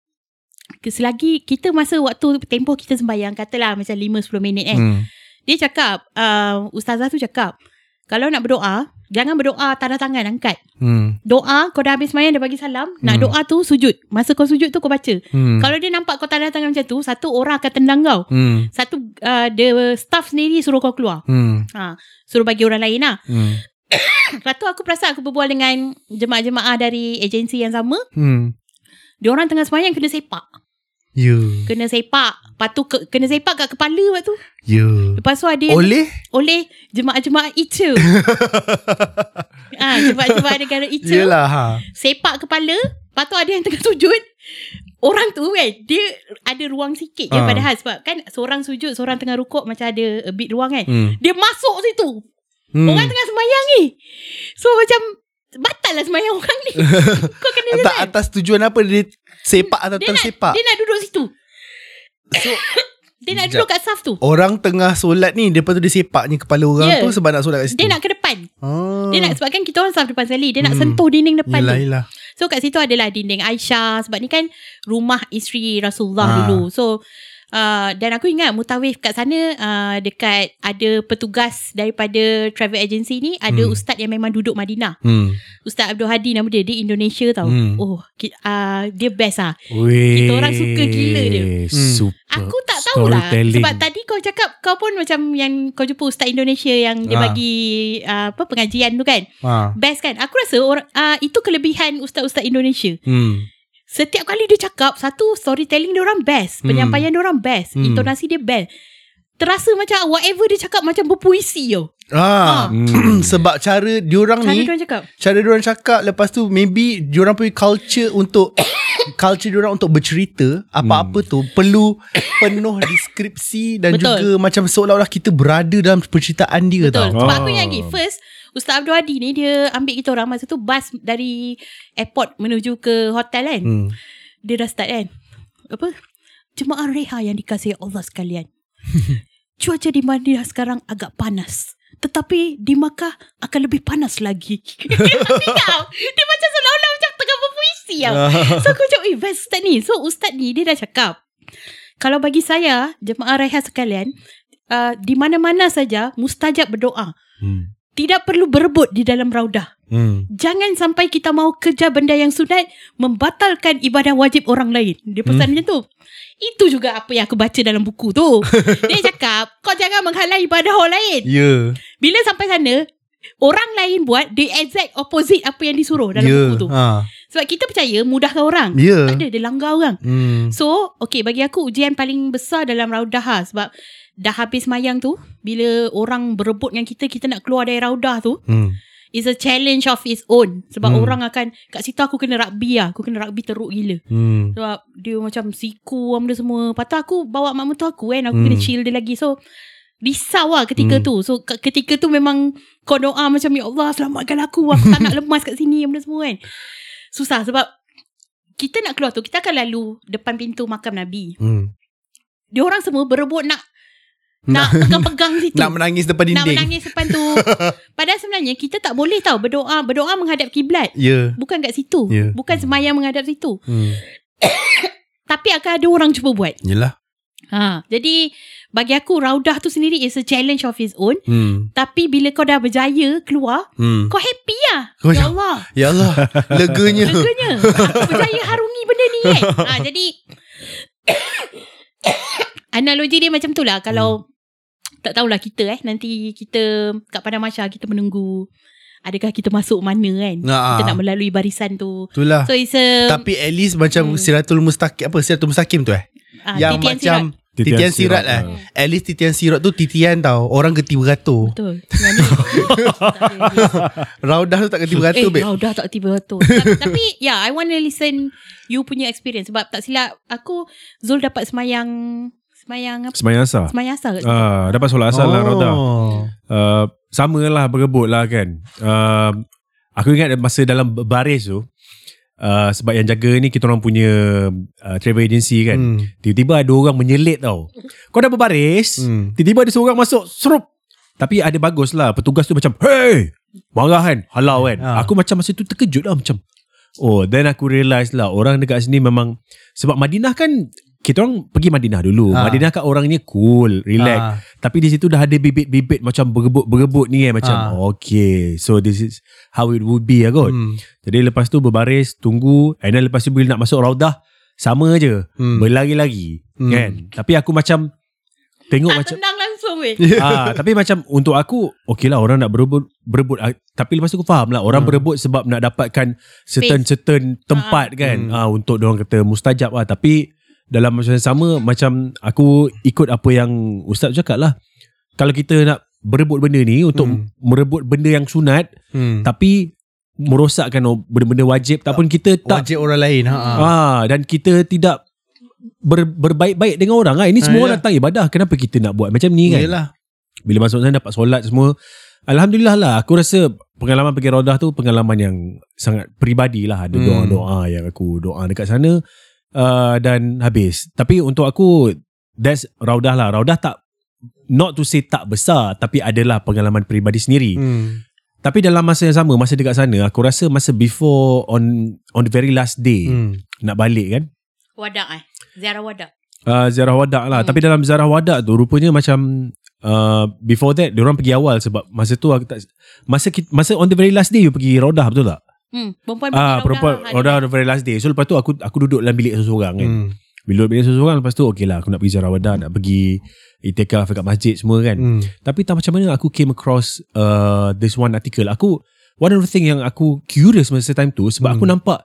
Selagi kita masa waktu tempoh kita sembahyang. Katalah macam 5-10 minit kan. Hmm. Dia cakap. Uh, ustazah tu cakap. Kalau nak berdoa. Jangan berdoa tanda tangan angkat. Hmm. Doa kau dah habis semayang Dah bagi salam Nak Hmm. doa tu sujud Masa kau sujud tu kau baca Hmm. Kalau dia nampak kau tanda tangan macam tu Satu orang akan tendang kau Hmm. Satu uh, The staff sendiri Suruh kau keluar Hmm. ha, Suruh bagi orang lain lah Hmm. Lepas tu aku perasan Aku berbual dengan Jemaah-jemaah dari Agensi yang sama Hmm. Dia orang tengah semayang Kena sepak Ya. Kena sepak Lepas tu ke, Kena sepak kat kepala Lepas tu Ya. Lepas tu ada Oleh? Oleh Jemaah-jemaah itu ha, Jemaah-jemaah negara itu Yelah ha. sepak kepala Lepas tu ada yang tengah sujud Orang tu kan Dia ada ruang sikit je Ah. padahal Sebab kan Seorang sujud Seorang tengah rukuk Macam ada a bit ruang kan Hmm. Dia masuk situ Hmm. Orang tengah semayang ni So macam Batal lah semayang orang ni Kau kena jelas atas tujuan apa dia sepak atau dia nak, tersepak. dia nak duduk situ So Dia nak duduk kat saf tu orang tengah solat ni lepas tu dia sepaknya kepala orang Ya. tu sebab nak solat kat situ. Dia nak ke depan Ah. Dia nak Sebab kan kita orang saf depan sekali Dia nak Hmm. sentuh dinding depan Yelah, tu yelah. So kat situ adalah dinding Aisyah Sebab ni kan Rumah isteri Rasulullah Ah. dulu So uh, Dan aku ingat Mutawif kat sana uh, Dekat Ada petugas Daripada travel agency ni Ada Hmm. ustaz yang memang duduk Madinah Hmm. Ustaz Abdul Hadi nama dia Dia Indonesia tau Hmm. Oh ki, uh, Dia best Weh, Kita orang suka gila dia. Super. Aku tak tahulah. Sebab tadi kau cakap Kau pun macam Yang kau jumpa Ustaz Indonesia Yang dia Ah. bagi uh, Apa pengajian tu kan Ha. Best kan Aku rasa orang, uh, Itu kelebihan Ustaz-Ustaz Indonesia Hmm. Setiap kali dia cakap Satu storytelling dia orang best Hmm. Penyampaian dia orang best Hmm. Intonasi dia best Terasa macam Whatever dia cakap Macam berpuisi tau Ah. Hmm. Sebab cara diorang Cara ni dia orang cakap cara diorang cakap lepas tu maybe diorang punya culture untuk culture diorang untuk bercerita apa-apa tu perlu penuh deskripsi dan Betul. juga macam seolah-olah kita berada dalam perceritaan dia Betul tau. Sebab Oh. aku ingat lagi First Ustaz Abdul Hadi ni Dia ambil kita orang Masa tu bas dari Airport menuju ke hotel kan Hmm. Dia dah start kan Apa Jemaah reha yang dikasihi Allah sekalian Cuaca di Madinah sekarang agak panas tetapi di Makkah akan lebih panas lagi. Dia macam seolah-olah macam tengah berpuisi tau. So aku macam, eh best ustaz ni. So ustaz ni dia dah cakap, kalau bagi saya, jemaah rehat sekalian, uh, di mana-mana saja mustajab berdoa. Hmm. Tidak perlu berebut di dalam raudah. Hmm. Jangan sampai kita mau kerja benda yang sunat membatalkan ibadah wajib orang lain. Dia pesan macam tu. Itu juga apa yang aku baca dalam buku tu. Dia cakap, kau jangan menghalang ibadah orang lain. Yeah. Bila sampai sana, orang lain buat the exact opposite apa yang disuruh dalam Ya. buku tu. Ha. Sebab kita percaya mudahkan orang. Ya. Tak ada, dia langgar orang. Hmm. So, okay bagi aku ujian paling besar dalam raudah ha, sebab dah habis mayang tu, bila orang berebut dengan kita, kita nak keluar dari raudah tu, Hmm. is a challenge of its own. Sebab Hmm. orang akan, kat situ aku kena rugby lah. Aku kena rugby teruk gila. Hmm. Sebab dia macam siku benda semua. Tu aku bawa mak mentua aku kan. Aku Hmm. kena chill dia lagi. So, risau lah ketika Hmm. tu. So, ke- ketika tu memang kau doa macam, Ya Allah selamatkan aku. Aku tak nak lemas kat sini benda semua kan. Susah sebab kita nak keluar tu, kita akan lalu depan pintu makam Nabi. Hmm. Dia orang semua berebut nak Nak pegang-pegang situ. Nak menangis depan Nak dinding. menangis depan tu. Padahal sebenarnya kita tak boleh tahu berdoa. Berdoa menghadap kiblat. Ya. Bukan kat situ. Ya. Bukan semayang menghadap situ. Hmm. Tapi akan ada orang cuba buat. Yelah. Ha, jadi bagi aku raudah tu sendiri is a challenge of its own. Hmm. Tapi bila kau dah berjaya keluar, Hmm. kau happy lah. Kau ya Allah. Ya Allah. Leganya. Leganya. Aku berjaya harungi benda ni kan. Ha, jadi analogi dia macam tu lah. Kalau tak tahulah kita eh. Nanti kita kat Padang Masya kita menunggu. Adakah kita masuk mana kan. Ah, Kita ah. nak melalui barisan tu. Itulah. So it's a Tapi at least macam Hmm. Siratul Mustaqim apa Siratul Mustaqim tu eh. ah, yang titian macam sirat. titian, sirat, eh. ah. At least titian sirat tu titian tau. Orang geti beratur. Betul. Raudah tu tak geti beratur eh, babe. kau dah tak tiba tu. tapi, tapi yeah, I want to listen you punya experience sebab tak silap aku Zul dapat semayang semayang apa? Semayang asar. Semayang asal. kat Ah, dapat solat asar lah Rauda. Oh. Uh, sama lah berebut lah kan. Uh, aku ingat masa dalam baris tu, uh, sebab yang jaga ni kita orang punya uh, travel agency kan. Hmm. Tiba-tiba ada orang menyelit tau. Kau dah berbaris, Hmm. tiba-tiba ada seorang masuk, serup. Tapi ada bagus lah. Petugas tu macam, hey! Marah kan? Halau kan? Ha. Aku macam masa tu terkejut lah macam, oh then aku realise lah orang dekat sini memang, sebab Madinah kan, kita orang pergi Madinah dulu. Ha. Madinah kan orangnya cool, relax. Ah. Tapi di situ dah ada bibit-bibit macam berebut-berebut ni kan. Macam, Ah. okay. So this is how it would be lah kot. Hmm. Jadi lepas tu berbaris, tunggu. And then lepas tu bila nak masuk raudah, sama je. Hmm. Berlari-lari. Hmm. Kan? Tapi aku macam, tengok tak macam, tendang langsung weh. ah, tapi macam untuk aku okey lah orang nak berebut berebut tapi lepas tu aku faham lah orang Hmm. berebut sebab nak dapatkan certain certain tempat kan Hmm. ah, untuk orang kata mustajab lah tapi dalam masa yang sama macam aku ikut apa yang ustaz cakap lah kalau kita nak berebut benda ni untuk Hmm. merebut benda yang sunat Hmm. tapi merosakkan benda-benda wajib tak pun kita tak Wajib orang lain. Ha. ah, dan kita tidak ber, berbaik-baik dengan orang lah. Ini Ah, semua orang yalah. datang ibadah. Kenapa kita nak buat macam ni kan? Yelah. Bila masuk sana dapat solat semua Alhamdulillah lah Aku rasa Pengalaman pergi Raudah tu Pengalaman yang Sangat peribadi lah Ada Hmm. doa-doa Yang aku doa dekat sana uh, Dan habis Tapi untuk aku That's Raudah lah Raudah tak Not to say tak besar Tapi adalah pengalaman peribadi sendiri Hmm. Tapi dalam masa yang sama Masa dekat sana Aku rasa masa before On on the very last day Hmm. Nak balik kan Wadak eh. Ziarah wadak. uh, Ziarah wadak lah Hmm. Tapi dalam ziarah wadak tu Rupanya macam uh, Before that Diorang pergi awal Sebab masa tu aku tak Masa kita, masa on the very last day You pergi Rodah betul tak? Hmm, perempuan Ah, perempuan on the very last day So lepas tu aku aku duduk dalam bilik seseorang kan Hmm. Bila duduk bilik seseorang Lepas tu okay lah Aku nak pergi ziarah wadak Nak pergi Itikaf dekat masjid semua kan Hmm. Tapi tak macam mana Aku came across uh, This one article Aku One of the thing yang aku Curious masa time tu Sebab Hmm. aku nampak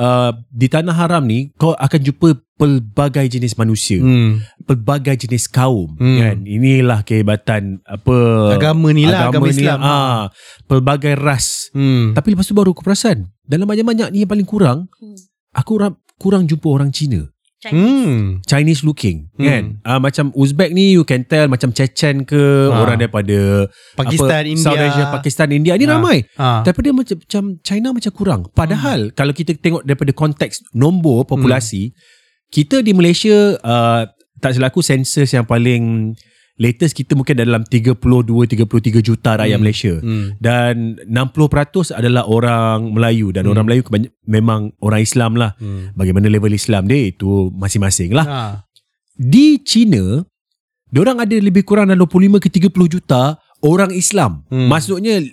uh, Di tanah haram ni Kau akan jumpa Pelbagai jenis manusia Hmm. pelbagai jenis kaum Hmm. kan inilah kehebatan apa Agama ni lah, agama ni, Islam. ah pelbagai ras Hmm. tapi lepas tu baru aku perasan dalam banyak-banyak ni yang paling kurang Hmm. aku ra- kurang jumpa orang Cina Chinese. Hmm. Chinese looking Hmm. kan ah, macam Uzbek ni you can tell macam Chechen ke Ah. orang daripada Pakistan, apa, India. South Asia Pakistan India ni Ah. ramai Ha. tapi dia macam, macam China macam kurang padahal Hmm. kalau kita tengok daripada konteks nombor populasi kita di Malaysia uh, tak silap aku sensus yang paling latest kita mungkin dalam 32 33 juta rakyat Hmm. Malaysia Hmm. dan 60% adalah orang Melayu dan Hmm. orang Melayu kebany- memang orang Islam lah Hmm. bagaimana level Islam dia itu masing-masing lah Ha. di China orang ada lebih kurang dalam 25 ke 30 juta orang Islam Hmm. maksudnya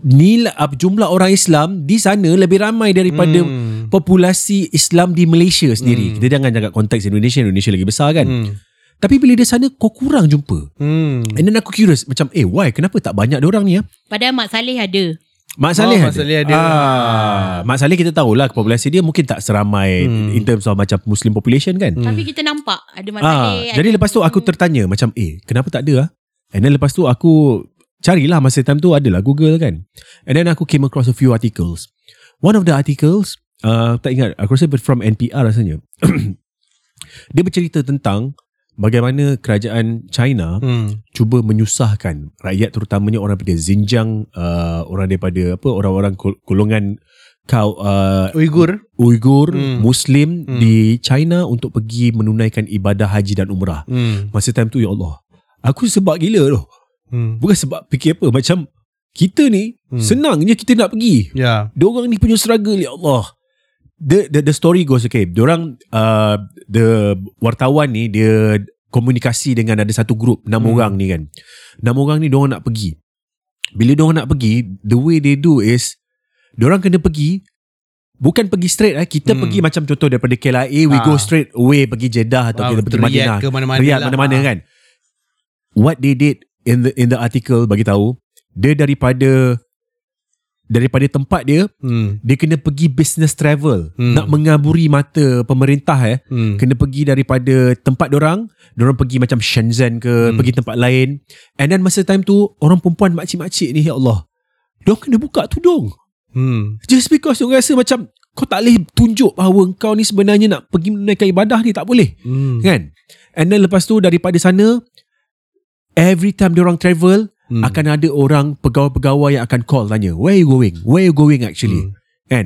nilai uh, jumlah orang Islam di sana lebih ramai daripada Hmm. populasi Islam di Malaysia sendiri. Hmm. Kita jangan cakap konteks Indonesia, Indonesia lagi besar kan. Hmm. Tapi bila di sana kau kurang jumpa. Hmm. And then aku curious macam eh why kenapa tak banyak orang ni ya? Padahal Mak Saleh ada. Mak Saleh Oh, ada. Mak Saleh ada. Ah, Mak Saleh kita tahulah populasi dia mungkin tak seramai Hmm. in terms of macam Muslim population kan. Hmm. Tapi kita nampak ada Mak Ah, Saleh. jadi ada lepas tu aku tertanya macam eh kenapa tak ada ah? And then lepas tu aku carilah masa time tu adalah Google kan. And then aku came across a few articles. One of the articles uh, tak ingat aku rasa from NPR rasanya. Dia bercerita tentang bagaimana kerajaan China Hmm. cuba menyusahkan rakyat terutamanya orang daripada Xinjiang, uh, orang daripada apa orang-orang gol- golongan kau uh, Uyghur. Uyghur, Hmm. Muslim Hmm. di China untuk pergi menunaikan ibadah haji dan umrah. Hmm. Masa time tu ya Allah Aku sebab gila tu. Hmm. Bukan sebab fikir apa. Macam kita ni Hmm. senang je kita nak pergi. Ya. Diorang ni punya struggle ya Allah. The the, the story goes okay. Diorang uh, the wartawan ni dia komunikasi dengan ada satu grup enam Hmm. orang ni kan. Enam orang ni diorang nak pergi. Bila diorang nak pergi, the way they do is diorang kena pergi bukan pergi straight eh. Kita Hmm. pergi macam contoh daripada KLIA we Ah. go straight away pergi Jeddah atau Ah, kita pergi Madinah. ke mana-mana Riyadh lah. mana-mana Ah. kan. What they did in the in the article bagi tahu dia daripada daripada tempat dia Hmm. dia kena pergi business travel Hmm. nak mengaburi mata pemerintah eh Hmm. kena pergi daripada tempat orang orang pergi macam Shenzhen ke Hmm. pergi tempat lain and then masa time tu orang perempuan makcik-makcik ni ya Allah Diorang kena buka tudung Hmm. just because diorang rasa macam kau tak boleh tunjuk bahawa kau ni sebenarnya nak pergi menunaikan ibadah ni tak boleh Hmm. kan and then lepas tu daripada sana every time diorang travel Hmm. akan ada orang pegawai-pegawai yang akan call tanya where you going where you going actually Hmm. kan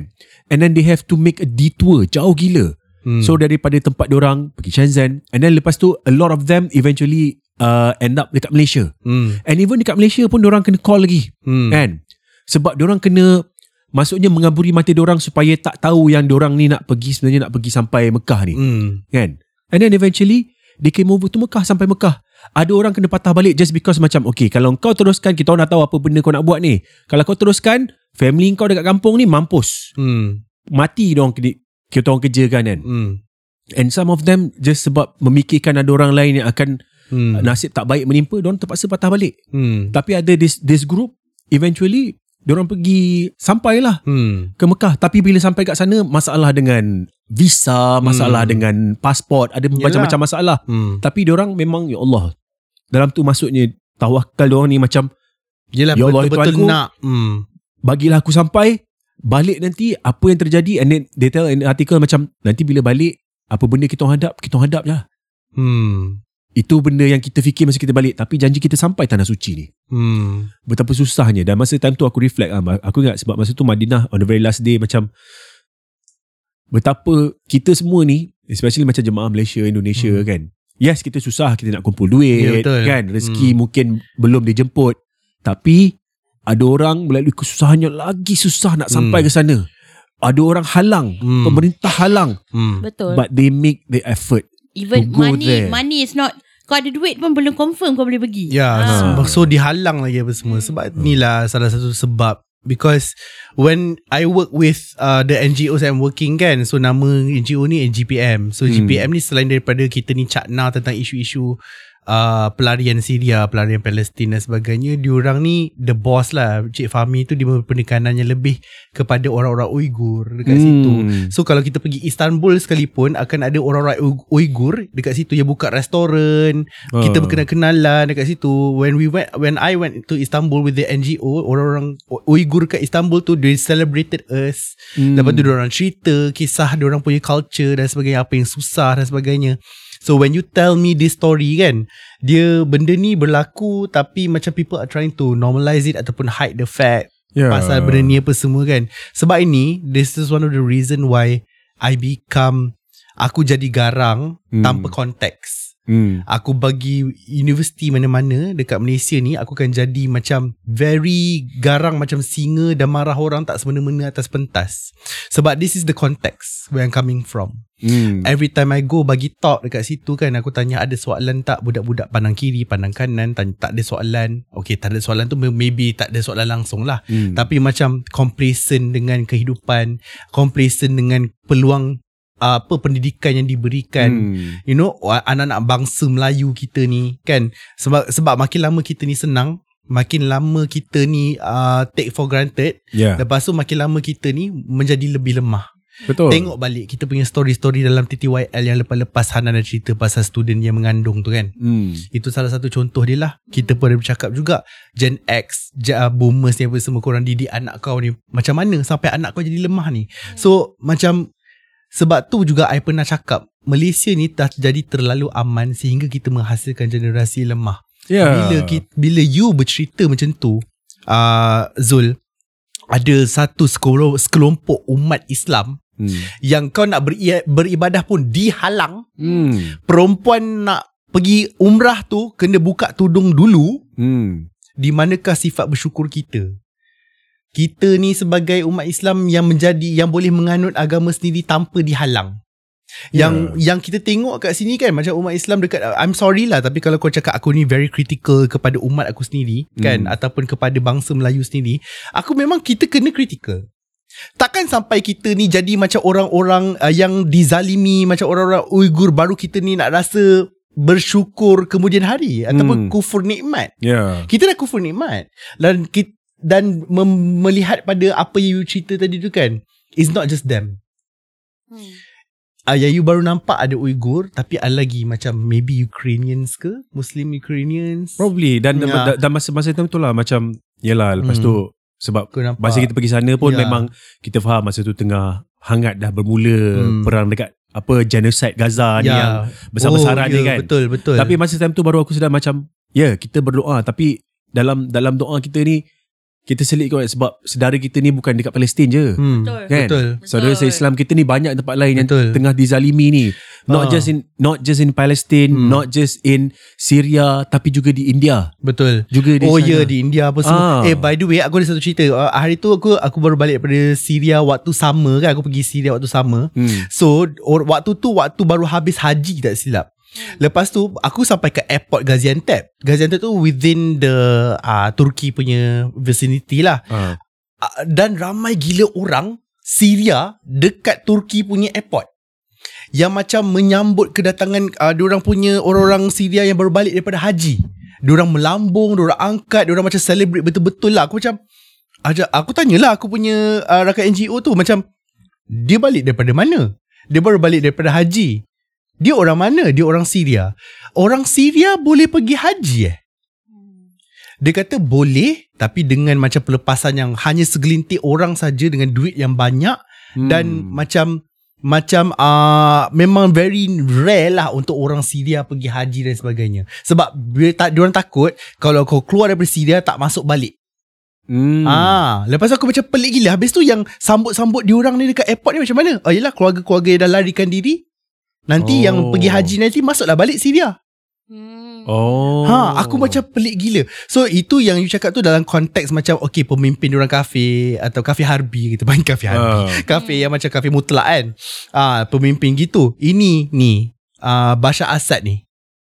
and then they have to make a detour jauh gila Hmm. so daripada tempat orang pergi Shenzhen and then lepas tu a lot of them eventually uh, end up dekat Malaysia Hmm. and even dekat Malaysia pun orang kena call lagi Hmm. kan sebab orang kena maksudnya mengaburi mata orang supaya tak tahu yang orang ni nak pergi sebenarnya nak pergi sampai Mekah ni Hmm. kan and then eventually they came over to Mekah sampai Mekah ada orang kena patah balik just because macam okay kalau kau teruskan kita orang dah tahu apa benda kau nak buat ni kalau kau teruskan family kau dekat kampung ni mampus Hmm. mati dong kita orang kerjakan kan Hmm. and some of them just sebab memikirkan ada orang lain yang akan Hmm. nasib tak baik menimpa diorang terpaksa patah balik Hmm. tapi ada this this group eventually diorang pergi sampailah Hmm. ke Mekah tapi bila sampai kat sana masalah dengan visa masalah Hmm. dengan pasport ada Yelah. macam-macam masalah Hmm. tapi diorang memang ya Allah dalam tu maksudnya tawakal diorang ni macam Yelah Ya Allah, betul-betul Tuanku. nak. Hmm. bagilah aku sampai balik nanti apa yang terjadi and then they tell in article macam nanti bila balik apa benda kita orang hadap kita orang hadap je lah. Hmm. itu benda yang kita fikir masa kita balik tapi janji kita sampai tanah suci ni Hmm. betapa susahnya dan masa time tu aku reflect ah aku ingat sebab masa tu Madinah on the very last day macam betapa kita semua ni especially macam jemaah Malaysia Indonesia Hmm. kan yes kita susah kita nak kumpul duit Ya, betul. kan rezeki Hmm. mungkin belum dijemput tapi ada orang melalui kesusahannya lagi susah nak sampai Hmm. ke sana ada orang halang Hmm. pemerintah halang Hmm. Betul. but they make the effort Even to go money there. money is not kau ada duit pun belum confirm kau boleh pergi. Ya, Ah. so, so dihalang lagi apa semua. Sebab inilah salah satu sebab because when I work with uh, the NGOs I'm working kan, so nama NGO ni NGPM. So Hmm. GPM ni selain daripada kita ni cakna tentang isu-isu uh, pelarian Syria, pelarian Palestin dan sebagainya, diorang ni the boss lah. Cik Fahmi tu dia penekanannya lebih kepada orang-orang Uyghur dekat situ. Hmm. So kalau kita pergi Istanbul sekalipun akan ada orang-orang Uyghur dekat situ yang buka restoran, kita Ah. berkenal-kenalan dekat situ. When we went when I went to Istanbul with the NGO, orang-orang Uyghur kat Istanbul tu they celebrated us. Hmm. Lepas tu orang cerita kisah orang punya culture dan sebagainya apa yang susah dan sebagainya. So when you tell me this story kan, dia benda ni berlaku tapi macam people are trying to normalize it ataupun hide the fact yeah. pasal benda ni apa semua kan. Sebab ini this is one of the reason why I become aku jadi garang Hmm. tanpa konteks. Hmm. Aku bagi universiti mana-mana dekat Malaysia ni aku akan jadi macam very garang macam singa dan marah orang tak semena-mena atas pentas. Sebab this is the context where I'm coming from. Hmm. Every time I go bagi talk dekat situ kan aku tanya ada soalan tak budak-budak pandang kiri, pandang kanan, tanya, tak ada soalan. Okay tak ada soalan tu maybe tak ada soalan langsung lah. Hmm. Tapi macam complacent dengan kehidupan, complacent dengan peluang apa pendidikan yang diberikan. Hmm. You know anak-anak bangsa Melayu kita ni kan sebab sebab makin lama kita ni senang, makin lama kita ni uh, take for granted, Yeah. lepas tu makin lama kita ni menjadi lebih lemah. Betul. Tengok balik kita punya story-story dalam TTYL yang lepas-lepas Hana ada cerita pasal student yang mengandung tu kan. Hmm. Itu salah satu contoh dia lah. Kita pun ada bercakap juga. Gen X, boomers ni apa semua korang didik anak kau ni. Macam mana sampai anak kau jadi lemah ni. So macam sebab tu juga I pernah cakap. Malaysia ni dah jadi terlalu aman sehingga kita menghasilkan generasi lemah. Yeah. Bila kita, bila you bercerita macam tu, uh, Zul, ada satu sekelo- sekelompok umat Islam Hmm. yang kau nak beri, beribadah pun dihalang Hmm. perempuan nak pergi umrah tu kena buka tudung dulu Hmm. di manakah sifat bersyukur kita kita ni sebagai umat Islam yang menjadi yang boleh menganut agama sendiri tanpa dihalang yang yang kita tengok kat sini kan macam umat Islam dekat I'm sorry lah tapi kalau kau cakap aku ni very critical kepada umat aku sendiri kan Hmm. ataupun kepada bangsa Melayu sendiri aku memang kita kena critical Takkan sampai kita ni jadi macam orang-orang uh, yang dizalimi macam orang-orang Uyghur baru kita ni nak rasa bersyukur kemudian hari ataupun Hmm. kufur nikmat. Yeah. Kita dah kufur nikmat dan kita, dan mem- melihat pada apa yang you cerita tadi tu kan it's not just them. Hmm. Ah, yang you baru nampak ada Uyghur tapi ada lagi macam maybe Ukrainians ke Muslim Ukrainians. Probably dan Ya. yeah. dan masa-masa tu lah macam yalah lepas Hmm. tu sebab Kau nampak. masa kita pergi sana pun Ya. memang kita faham masa tu tengah hangat dah bermula Hmm. perang dekat apa genocide Gaza ni yang besar-besaran oh, ni ya, kan. Betul betul. Tapi masa time tu baru aku sedar macam ya yeah, kita berdoa tapi dalam dalam doa kita ni kita selit kot sebab sedara kita ni bukan dekat Palestin je. hmm, Betul. Kan? betul. Saudara Betul. Islam kita ni banyak tempat lain yang Betul. tengah dizalimi ni. Not Ah. just in not just in Palestine, Hmm. not just in Syria tapi juga di India. Betul. Juga di oh ya di India apa semua. Eh by the way aku ada satu cerita. Uh, hari tu aku aku baru balik daripada Syria waktu sama kan. Aku pergi Syria waktu sama. Hmm. So or, waktu tu waktu baru habis haji tak silap. Lepas tu aku sampai ke airport Gaziantep. Gaziantep tu within the uh, Turki punya vicinity lah. Ah. Uh, dan ramai gila orang Syria dekat Turki punya airport. Yang macam menyambut kedatangan uh, diorang punya orang-orang Syria yang baru balik daripada haji. Diorang melambung, diorang angkat, diorang macam celebrate betul-betul lah. Aku macam aja aku tanyalah aku punya uh, rakan NGO tu macam dia balik daripada mana? Dia baru balik daripada haji. Dia orang mana? Dia orang Syria. Orang Syria boleh pergi haji eh? Dia kata boleh tapi dengan macam pelepasan yang hanya segelintir orang saja dengan duit yang banyak Hmm. dan macam macam uh, memang very rare lah untuk orang Syria pergi haji dan sebagainya. Sebab dia tak diorang takut kalau kau keluar daripada Syria tak masuk balik. Hmm. Ah, lepas aku macam pelik gila. Habis tu yang sambut-sambut diorang ni dekat airport ni macam mana? Oh yelah keluarga-keluarga yang dah larikan diri. Nanti Oh. yang pergi haji nanti masuklah balik Syria. Hmm. Oh. Ha, aku macam pelik gila. So itu yang you cakap tu dalam konteks macam okay pemimpin orang kafir atau kafir harbi kita panggil kafir harbi. Ah. Kafir yang macam kafir mutlak kan. Ah, pemimpin gitu. Ini ni ah Bashar Assad ni.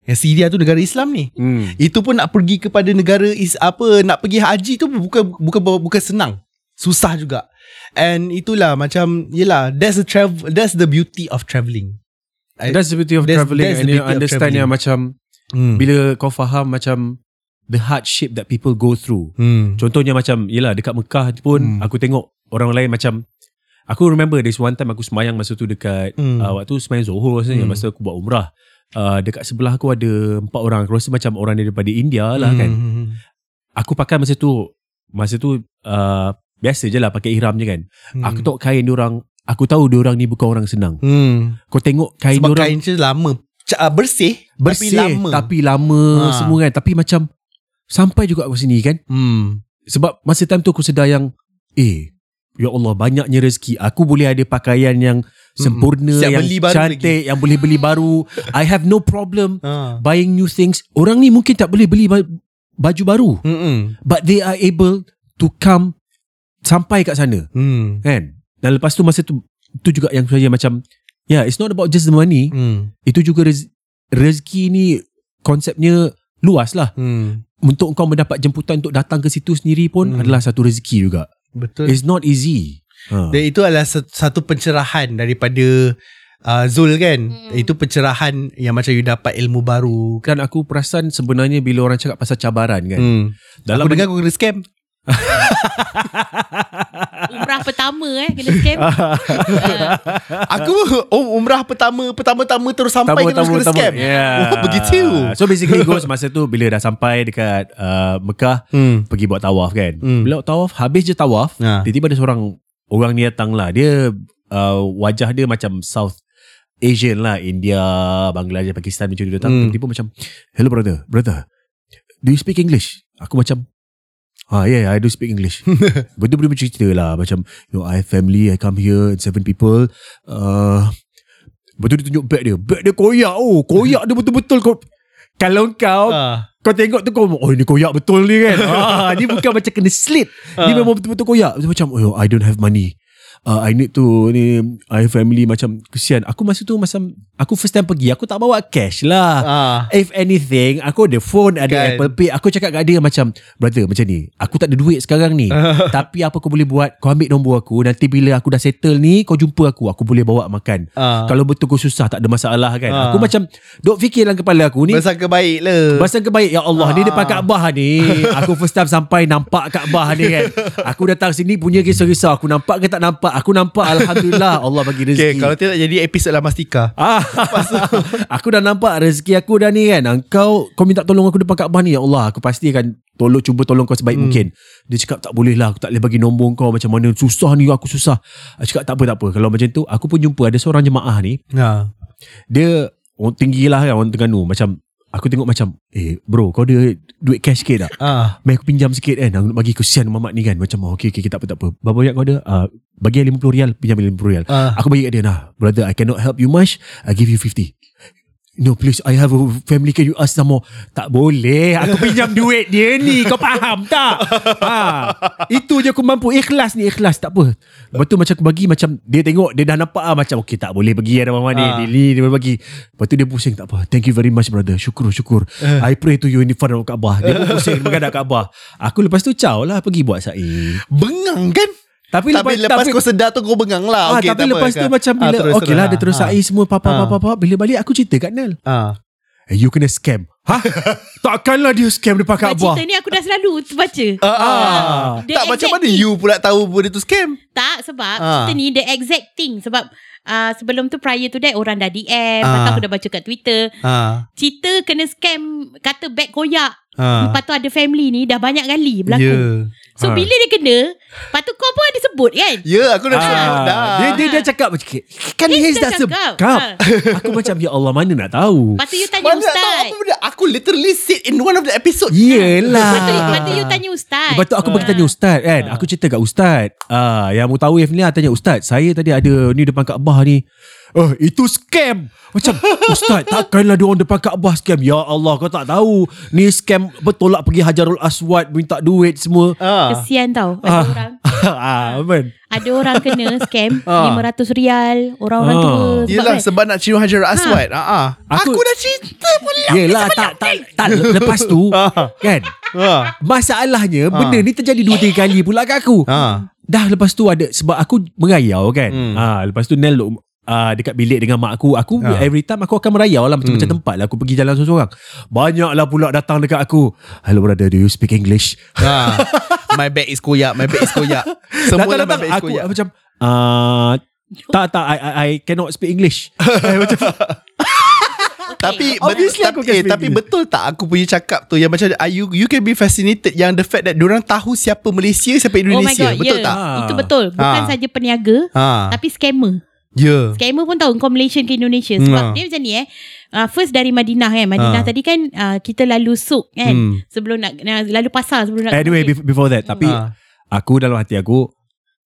Yang Syria tu negara Islam ni. Hmm. Itu pun nak pergi kepada negara is apa nak pergi haji tu bukan bukan bukan senang. Susah juga. And itulah macam yelah that's the travel that's the beauty of travelling. I- That's the beauty of That's- travelling that's and you understand yang macam Hmm. bila kau faham macam the hardship that people go through. Hmm. Contohnya macam yelah dekat Mekah pun Hmm. aku tengok orang lain macam aku remember this one time aku semayang masa tu dekat Hmm. uh, waktu semayang Zohor rasanya Hmm. masa aku buat umrah. Uh, dekat sebelah aku ada empat orang aku rasa macam orang daripada India lah kan. Hmm. Aku pakai masa tu masa tu uh, biasa je lah pakai ihram je kan. Hmm. Aku tengok kain orang aku tahu orang ni bukan orang senang. Hmm. Kau tengok kain Sebab orang kain je lama. C- uh, bersih, bersih tapi lama. tapi lama Ha. semua kan tapi macam sampai juga aku sini kan hmm. sebab masa time tu aku sedar yang eh ya Allah banyaknya rezeki aku boleh ada pakaian yang sempurna Siap yang cantik yang boleh beli baru I have no problem Ha. buying new things orang ni mungkin tak boleh beli ba- baju baru Hmm. but they are able to come sampai kat sana Hmm. kan dan lepas tu masa tu tu juga yang saya macam yeah it's not about just the money Hmm. itu juga rez- rezeki ni konsepnya luas lah Hmm. untuk kau mendapat jemputan untuk datang ke situ sendiri pun Hmm. adalah satu rezeki juga Betul. it's not easy ha. Dan itu adalah sa- satu pencerahan daripada uh, Zul kan. Hmm. Itu pencerahan yang macam you dapat ilmu baru. kan aku perasan sebenarnya bila orang cakap pasal cabaran kan Hmm. dalam Aku dengar aku kena scam. Umrah pertama eh kena scam. Aku oh, umrah pertama pertama-tama terus sampai Tamu, terus tamu, kena tamu. scam. Yeah. Oh, begitu. So basically goes masa tu bila dah sampai dekat uh, Mekah Hmm. pergi buat tawaf kan. Hmm. Bila tawaf habis je tawaf, Ha. tiba-tiba ada seorang orang ni datang lah. Dia uh, wajah dia macam South Asian lah, India, Bangladesh, Pakistan macam dia datang. Hmm. Tiba-tiba macam, "Hello brother, brother. Do you speak English?" Aku macam Ah yeah, I do speak English. Betul-betul bercerita lah macam you know, I have family, I come here seven people. Uh, betul dia tunjuk bag dia. Bag dia koyak oh, koyak dia betul-betul kau Kalau kau Ah. Kau tengok tu kau Oh ini koyak betul ni kan ah, Ni bukan macam kena slit Ni Ah. memang betul-betul koyak Macam oh I don't have money uh, I need to ni I family macam Kesian. Aku masa tu macam Aku first time pergi Aku tak bawa cash lah. Ah. If anything Aku ada phone Ada Kan. Apple Pay. Aku cakap kat dia macam Brother macam ni Aku tak ada duit sekarang ni. Tapi apa kau boleh buat? Kau ambil nombor aku. Nanti bila aku dah settle ni Kau jumpa aku. Aku boleh bawa makan. Ah. Kalau betul kau susah Tak ada masalah kan. Ah. Aku macam Duk fikir dalam kepala aku ni. Bersangka baik lah. Pasal kebaik Ya Allah Ni Ah. depan Kaabah ni. Aku first time sampai Nampak Kaabah ni kan. Aku datang sini Punya kisah-kisah. Aku nampak ke tak nampak Aku nampak Alhamdulillah Allah bagi rezeki Okay, kalau tidak jadi episod lah Mastika. Ah, aku dah nampak rezeki aku dah ni kan. Kau kau minta tolong aku depan Kaabah ni ya Allah. Aku pasti akan tolong cuba tolong kau sebaik hmm. mungkin. Dia cakap tak boleh lah aku tak boleh bagi nombor kau macam mana susah ni aku susah. Aku cakap tak apa tak apa. Kalau macam tu aku pun jumpa ada seorang jemaah ni. Ha. Dia orang tinggi lah kan orang Terengganu macam aku tengok macam eh bro kau ada duit cash sikit tak? Ah. Mai aku pinjam sikit kan. Aku nak bagi kesian mamat ni kan. Macam oh, okay, okay, okay tak apa tak apa. Berapa banyak kau ada? Uh, Bagi 50 rial Pinjam 50 rial. Ah. Aku bagi kat dia nah Brother I cannot help you much. I give you 50 No please I have a family Can you ask some more? Tak boleh. Aku pinjam duit dia ni. Kau faham tak? Ha, Itu je aku mampu. Ikhlas ni ikhlas. Tak apa. Lepas tu macam aku bagi Macam dia tengok Dia dah nampak ah, Macam okay tak boleh bagi ada mama ni Ah. Dia ni dia boleh bagi. Lepas tu dia pusing Tak apa. Thank you very much brother. Syukur syukur. I pray to you in front of Kaabah. Dia pun pusing Menghadap Kaabah. Aku lepas tu caw lah Pergi buat sa'i. Bengang kan? Tapi, Tapi lepas kau sedar tu kau bengang lah. Ah, okay, tapi lepas apa, tu kan? macam bila Ah, terus, okey lah dia terus Ah. sa'i semua papa Ah. papa papa bila balik aku cerita kat Nel. Ah. Eh, you kena scam. Ha? Takkanlah dia scam depan Sebab Kaabah. cerita ni aku dah selalu baca. Ah, ah. Ah. The tak macam mana thing. you pula tahu benda tu scam? Tak sebab Ah. cerita ni the exact thing sebab uh, sebelum tu prior to that orang dah DM, Ah. lepas tu aku dah baca kat Twitter. Ha. Cerita kena scam kata beg koyak. Ha. Lepas tu ada family ni dah banyak kali berlaku. Ya. So Ha. bila dia kena, lepas tu kau pun ada sebut kan? Ya, aku dah sebut dah. Ah, dia dia dah cakap macam kan Dia Haze dah dah cakap. sebab. Ha. Aku macam ya Allah mana nak tahu. Lepas tu you tanya Mana nak tahu ustaz. apa benda? Aku literally said in one of the episode. Yelah. Lepas tu, lepas tu you tanya ustaz. Lepas tu aku pergi tanya ustaz kan. Aku cerita kat ustaz. Ah, yang mutawif ni ah, tanya ustaz, saya tadi ada ni depan Kaabah ni. Oh, itu scam. Macam ustaz, takkanlah dia orang depan Kaabah scam. Ya Allah, kau tak tahu. Ni scam betul lah pergi Hajarul Aswad minta duit semua. Ah. Kesian tau ada Ah. orang. ah, man. Ada orang kena scam Ah. 500 rial Orang-orang Ah. tua Sebab Yelah kan, sebab nak cium Hajar Aswad. Ha. ah. Aku- Aku, dah cerita pula. Yelah, tak, tak, tak, lepas tu, Ah. kan, Ha. masalahnya Ah. benda ni terjadi dua tiga kali pula kat aku. Ha. Dah lepas tu ada sebab aku merayau kan. Hmm. Hmm. Ha, lepas tu Nel uh, dekat bilik dengan mak aku. Aku Ha. every time aku akan merayau lah macam-macam Hmm. tempat lah aku pergi jalan seorang-seorang. Banyaklah pula datang dekat aku. Hello brother, do you speak English? Ha. My bag is koyak, my bag is koyak. Semua lah my Datang-datang bag is aku koyak. macam uh, tak tak I, I, I cannot speak English. Eh, macam Tapi Obviously bet- aku eh, tapi English. betul tak aku punya cakap tu yang macam you you can be fascinated yang the fact that orang tahu siapa Malaysia siapa Oh my Indonesia god betul yeah. tak? Ah. Itu betul Bukan Ah. saja peniaga Ha. Tapi scammer Ya. Scammer pun tahu Kau Malaysian ke Indonesia Sebab Ah. dia macam ni eh uh, First dari Madinah kan Madinah Ah. tadi kan uh, Kita lalu suk kan Hmm. Sebelum nak uh, Lalu pasar sebelum nak anyway bef- before that tapi Ha. aku dalam hati aku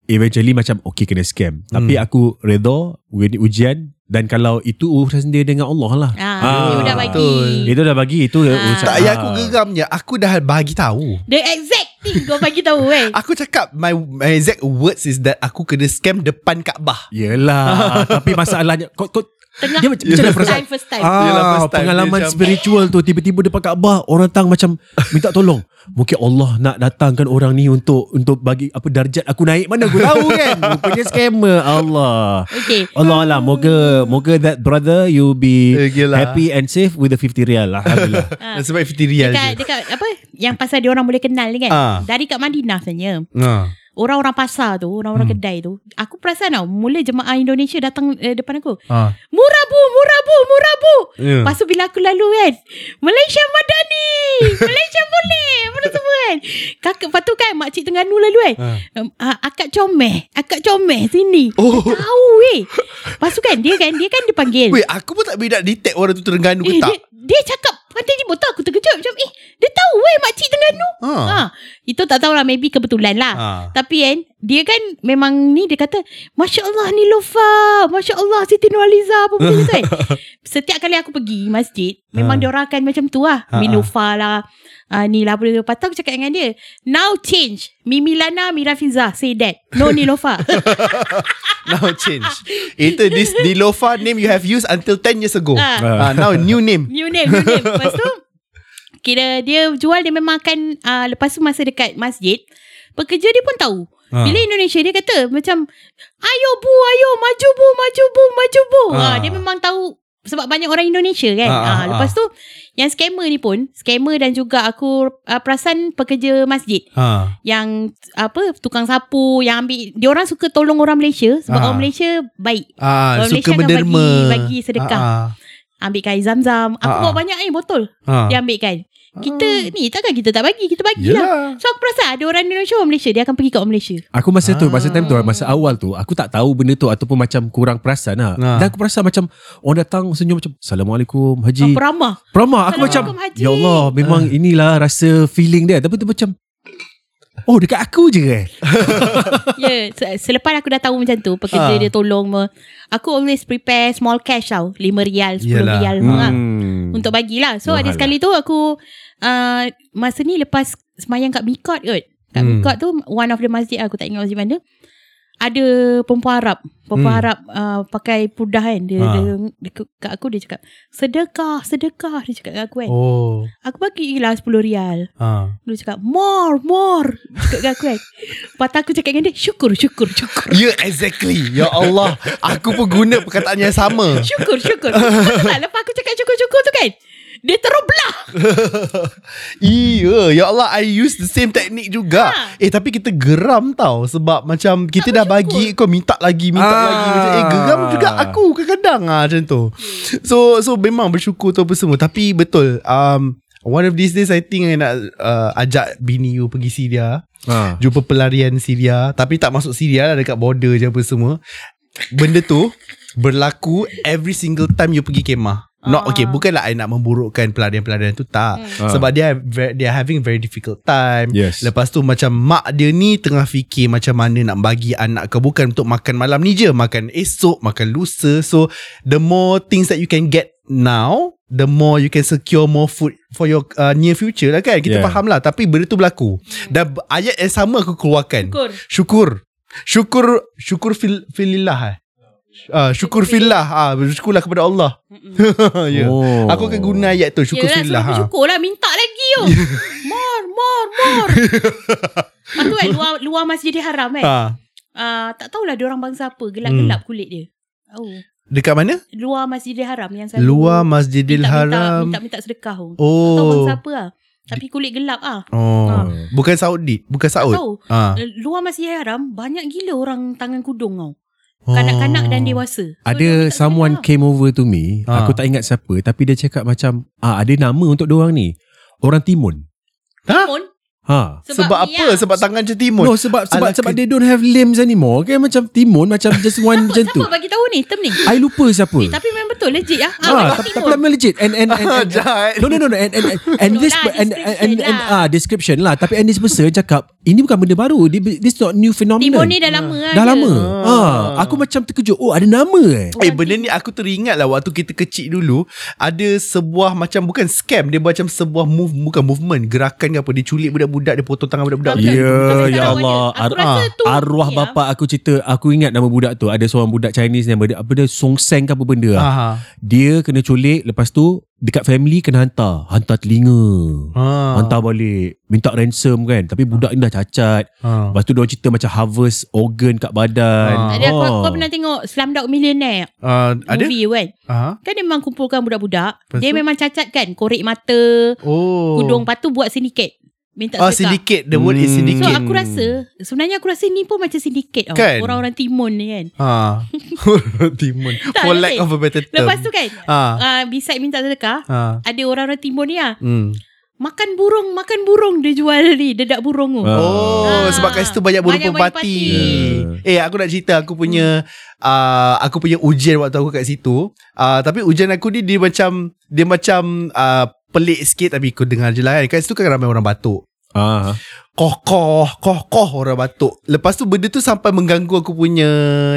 eventually macam okay kena scam. Tapi Hmm. aku redha with ujian dan kalau itu urusan sendiri dengan Allah lah. Ah, Ah, You dah bagi betul. Itu dah bagi itu Ah. urusan. Tak yang aku geramnya aku dah bagi tahu. The exact thing Kau bagi tahu kan Aku cakap my, my exact words is that aku kena scam depan Kaabah. Yelah Tapi masalahnya Kau, kau Tengah Dia macam, macam mana perasaan time first time Ah, Yelah, first time pengalaman dia macam- spiritual tu tiba-tiba depan Kaabah orang datang macam minta tolong. Mungkin Allah nak datangkan orang ni untuk untuk bagi apa darjat aku naik mana aku tahu kan. Rupanya scammer Allah. Okay Allah Allah moga moga that brother you be Eh, gila. happy and safe with the 50 rial lah. Alhamdulillah. Ah. Sebab 50 rial Dekat, je. dekat apa Yang pasal dia orang boleh kenal ni kan Ah. Dari kat Madinah sebenarnya Ha. Orang-orang pasar tu Orang-orang Hmm. kedai tu Aku perasan tau Mula jemaah Indonesia datang eh, depan aku Ha. Murah bu Murah bu Murah bu Ya. Lepas tu bila aku lalu kan Malaysia Madani Malaysia boleh Mana semua kan Kakak Lepas tu kan Makcik Terengganu lalu kan Ha. um, uh, Akak comeh Akak comeh sini Oh. Tahu weh Lepas tu kan Dia kan Dia kan dipanggil Wait, aku pun tak boleh nak detect orang tu Terengganu ke eh, tak. dia, dia cakap Dia botol aku terkejut macam eh dia tahu eh makcik Terengganu. Ha. Ha. Itu tak tahulah maybe kebetulan lah. Ha. Tapi kan dia kan memang ni dia kata Masya Allah ni Lofa Masya Allah Siti Nurhaliza apa benda tu kan Setiap kali aku pergi masjid Memang Ha. dia orang akan macam tu lah Ha, Mi ha. Lofa lah uh, Ni lah apa Lepas tu aku cakap dengan dia Now change Mimi Lana Mira Fiza Say that No ni Lofa Now change. Itu this Nilofa name you have used until 10 years ago. Ah. Ah, now new name. New name New name Lepas tu Kira dia jual Dia memang akan uh, Lepas tu masa dekat masjid Pekerja dia pun tahu Ha. Bila Indonesia dia kata macam ayo bu ayo maju bu maju bu maju bu. Ha. Ha. dia memang tahu sebab banyak orang Indonesia kan. Ha, Ha, ha, lepas tu yang scammer ni pun scammer dan juga aku uh, perasan pekerja masjid Ha. yang apa tukang sapu yang ambil dia orang suka tolong orang Malaysia sebab Ha. orang Malaysia baik. Ah, Orang suka Malaysia menderma. bagi- bagi sedekah. Ah, Ambil kain zam-zam. Aku Ha, bawa ha. banyak eh botol. ah. Dia ambil kan. Kita ni takkan kita tak bagi, kita bagilah. Yelah. So aku perasan ada orang Indonesia orang Malaysia dia akan pergi kat orang Malaysia. Aku masa tu Masa time tu Ah. Masa awal tu Aku tak tahu benda tu Ataupun macam kurang perasan lah Ah. Dan aku perasan macam Orang datang senyum macam Assalamualaikum Haji Apa ramah. Peramah Aku macam Haji. Ya Allah Memang Ah. inilah Rasa feeling dia Tapi tu macam Oh dekat aku je eh Ya, yeah, selepas aku dah tahu macam tu, pekerja Ha. dia tolong me, aku always prepare small cash tau, 5 rial, 10 Yalah. rial Hmm. ha, untuk bagilah. So ada Mahal sekali tu aku uh, masa ni lepas semayang kat Mikot kot. Kat Hmm. Mikot tu one of the masjid aku tak ingat masjid mana. Ada perempuan Arab Perempuan Hmm. Arab uh, Pakai pudah kan dia, Ha. dia, dia, Kat aku dia cakap Sedekah Sedekah Dia cakap kat aku kan Oh. Aku bagi lah 10 rial Ha. Dia cakap More More Dia cakap kat aku kan Lepas aku cakap dengan dia Syukur Syukur Syukur Ya yeah, exactly Ya Allah Aku pun guna perkataan yang sama Syukur Syukur tak Lepas aku cakap syukur-syukur tu kan Dia terus belah Iya Ya Allah I use the same technique juga. Ha. Eh tapi kita geram tau Sebab macam Kita dah bersyukur. bagi Kau minta lagi Minta Ah. lagi. Macam, Eh geram juga aku Kadang-kadang ah, Macam tu. So so memang bersyukur tu apa semua. Tapi betul um, One of these days I think I nak uh, Ajak bini you pergi Syria. Ha. Jumpa pelarian Syria. Tapi tak masuk Syria lah Dekat border je apa semua. Benda tu Berlaku Every single time you pergi kemah Not Ah. okay Bukanlah I nak memburukkan Pelarian-pelarian tu Tak. Ah. Sebab dia They are having very difficult time. Yes. Lepas tu macam Mak dia ni Tengah fikir Macam mana nak bagi anak ke Bukan untuk makan malam ni je Makan esok Makan lusa. So The more things that you can get Now The more you can secure more food For your uh, near future lah kan? Kita Yeah. faham lah Tapi benda tu berlaku. Dan b- ayat yang sama aku keluarkan. Syukur. Syukur. Syukur Syukur fil, filillah eh Uh, syukur fillah ah bersyukurlah kepada Allah. ya. Oh. Aku akan guna ayat tu syukur fillah. Ha. bersyukur lah Minta lagi yo More More More tu kan luar, luar Masjidil Haram kan Ha. uh, Tak tahulah dia orang bangsa apa Gelap-gelap Hmm. kulit dia Oh Dekat mana? Luar Masjidil Haram Yang selalu Luar Masjidil minta, Haram. Minta, minta, minta sedekah tu Tak tahu Oh. bangsa apa lah Tapi kulit gelap ah. Oh. Ha. Bukan Saudi, bukan Saud. tahu. Ha. Luar Masjidil Haram Banyak gila orang tangan kudung tau Kanak-kanak dan dewasa. So, Ada minta someone came over to me. Ha. Aku tak ingat siapa Tapi dia cakap macam ah Ada nama untuk diorang ni. Orang Timun. Ha? Pun, Ha. Sebab, ni apa? lah. Sebab tangan macam timun. No sebab sebab sebab ke- they don't have limbs anymore Kan macam Timun Macam just one macam tu. Siapa bagi tahu ni? Term ni? I lupa siapa. Eh, Tapi memang betul Legit lah Ah, ah, tapi, tapi memang legit. And and and, and, Jahat. no no no no and and and, and this and, and, and, description and, lah. ah description lah. Tapi and this person cakap ini bukan benda baru Thi- this not new phenomenon Timur ni dah lama lah dah lama Ah. ah aku macam terkejut oh ada nama eh Eh benda ni aku teringat lah Waktu kita kecil dulu Ada sebuah macam Bukan scam Dia macam sebuah move Bukan movement Gerakan ke apa Dia culik budak-budak Dia potong tangan budak-budak. Ya Tapi ya Allah aja. Aku Ar- rasa ah, tu Arwah ni bapa aku cerita Aku ingat nama budak tu Ada seorang budak Chinese Nama dia Apa dia Song Seng ke apa benda lah. Aha. Dia kena culik Lepas tu Dekat family kena hantar Hantar telinga Ha. Hantar balik Minta ransom kan Tapi budak ni dah cacat Ha. Lepas tu dia cerita macam harvest organ kat badan. Ah. Ada kau, Oh. kau pernah tengok Slumdog Millionaire Uh, ada? Movie kan Aha. Kan dia memang kumpulkan budak-budak Lepas Dia tu? memang cacat kan Korek mata Oh. Kudung Lepas tu buat sindiket Minta sedekah syndicate. The word is Hmm. So aku rasa Sebenarnya aku rasa ni pun macam sindiket Kan? Orang-orang timun ni kan Ha. Timun. Tak, For lack of a better term. Lepas tu kan Ha. uh, Beside minta sedekah Ha. Ada orang-orang timun ni lah Hmm. Makan burung Makan burung dia jual ni Dedak burung tu. Oh, Ah. sebab kat situ banyak burung Banyak pati. pati. Eh, aku nak cerita aku punya uh, aku punya ujian waktu aku kat situ. Uh, tapi ujian aku ni dia macam dia macam uh, pelik sikit tapi kau dengar je lah kan. Kat situ kan ramai orang batuk. Ah. Koh-koh, koh-koh orang batuk. Lepas tu benda tu sampai mengganggu aku punya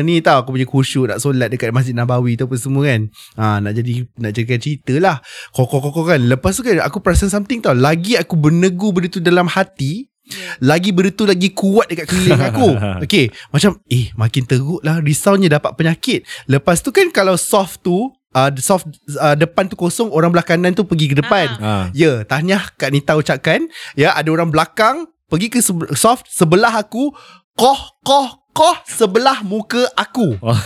ni tau, aku punya khusyuk nak solat dekat Masjid Nabawi tu apa semua kan. Ha, nak jadi nak jadi cerita lah. Koh-koh-koh kan. Lepas tu kan aku perasan something tau. Lagi aku bernegu benda tu dalam hati, lagi benda tu lagi kuat dekat keliling aku. Okay, macam eh makin teruk lah risaunya dapat penyakit. Lepas tu kan kalau soft tu uh, soft uh, depan tu kosong orang belah kanan tu pergi ke depan. Ah. Ya, tahniah Kak Nita ucapkan. Ya, ada orang belakang pergi ke soft sebelah aku. Koh, koh, koh sebelah muka aku. Oh.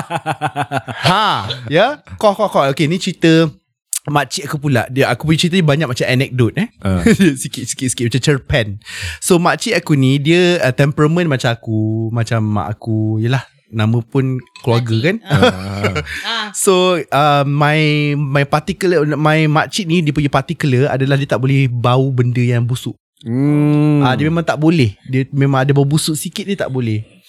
ha, ya. Koh, koh, koh. Okay, ni cerita makcik aku pula. Dia aku punya cerita ni banyak macam anekdot eh. Ah. sikit sikit sikit macam cerpen. So makcik aku ni dia uh, temperament macam aku, macam mak aku. Yalah, nama pun keluarga kan. Ah. Ah. So uh, my my particular my makcik ni dia punya particular adalah dia tak boleh bau benda yang busuk. Hmm. Ah dia memang tak boleh. Dia memang ada bau busuk sikit dia tak boleh.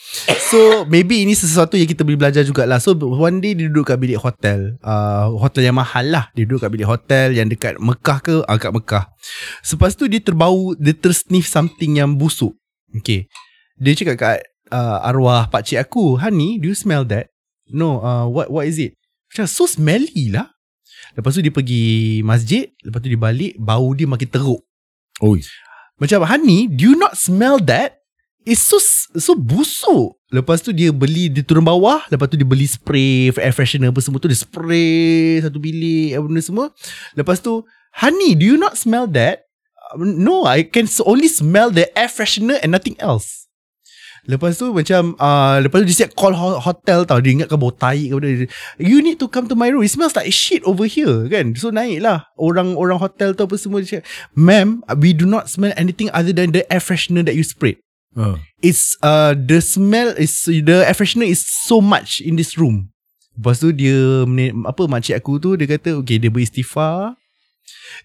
So maybe ini sesuatu yang kita boleh belajar jugalah So one day dia duduk kat bilik hotel uh, Hotel yang mahal lah Dia duduk kat bilik hotel Yang dekat Mekah ke ah, Kat Mekah Lepas tu dia terbau Dia tersniff something yang busuk Okay Dia cakap kat uh, arwah pakcik aku Honey do you smell that? No uh, what what is it? Macam so smelly lah Lepas tu dia pergi masjid Lepas tu dia balik Bau dia makin teruk Oi. macam honey, do you not smell that? It's so so busuk. Lepas tu dia beli dia turun bawah, lepas tu dia beli spray air freshener apa semua tu dia spray satu bilik apa benda semua. Lepas tu, honey, do you not smell that? "Um, No, I can only smell the air freshener and nothing else. Lepas tu macam uh, Lepas tu dia siap call ho- hotel tau. Dia ingatkan bau tai ke benda. You need to come to my room. It smells like shit over here kan? So naik lah Orang-orang hotel tu apa semua Dia cakap Ma'am We do not smell anything Other than the air freshener That you sprayed. Ah. It's uh, The smell is The air freshener is so much In this room. Lepas tu dia Apa makcik aku tu Dia kata Okay dia beristighfar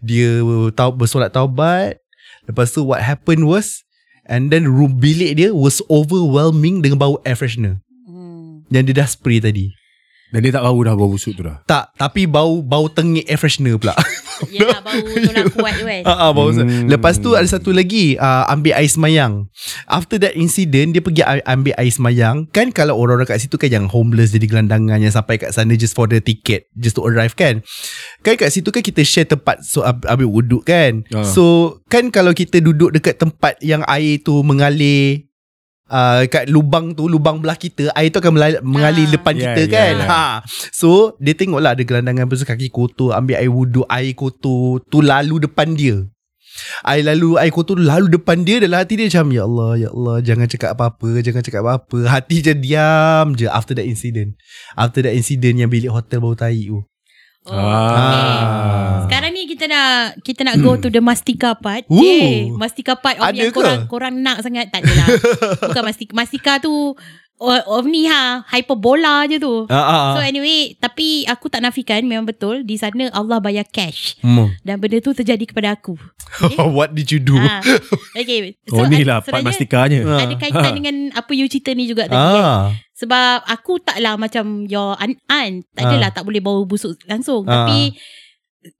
Dia tau, bersolat taubat. Lepas tu what happened was And then room bilik dia Was overwhelming Dengan bau air freshener Hmm. Yang dia dah spray tadi Dan dia tak bau dah bau busuk tu dah. Tak Tapi bau Bau tengik air freshener pula Yelah bau tolak kuat tu kan. Ah, ah, bau Hmm. Lepas tu ada satu lagi uh, Ambil air semayang After that incident Dia pergi ambil air semayang Kan kalau orang-orang kat situ kan Yang homeless jadi gelandangan Yang sampai kat sana Just for the ticket Just to arrive kan Kan kat situ kan kita share tempat So ambil wuduk kan Ah. So kan kalau kita duduk dekat tempat Yang air tu mengalir Uh, kat lubang tu Lubang belah kita Air tu akan melal- mengalir Ah. depan Yeah, kita yeah, kan yeah. ha. So Dia tengok lah Ada gelandangan tu kaki kotor Ambil air wuduk Air kotor Tu lalu depan dia Air lalu Air kotor tu lalu depan dia Dalam hati dia macam Ya Allah Ya Allah Jangan cakap apa-apa Jangan cakap apa-apa Hati je diam je After that incident After that incident Yang bilik hotel bau tai tu Oh, Ah. okay. Sekarang ni kita nak kita nak go to the mastika part. Ooh. Yeah, mastika part of Ada yang ke? korang korang nak sangat tak adalah. Bukan mastika mastika tu of, ha hyperbola je tu. Ah, So anyway, tapi aku tak nafikan memang betul di sana Allah bayar cash Hmm. dan benda tu terjadi kepada aku. What did you do? Ha. Okay. Oh ni lah part sebenarnya mastikanya. Ada kaitan dengan apa you cerita ni juga tadi kan. ah. Sebab aku taklah macam your an-an. Tak adalah tak boleh bau busuk langsung. Ah. Tapi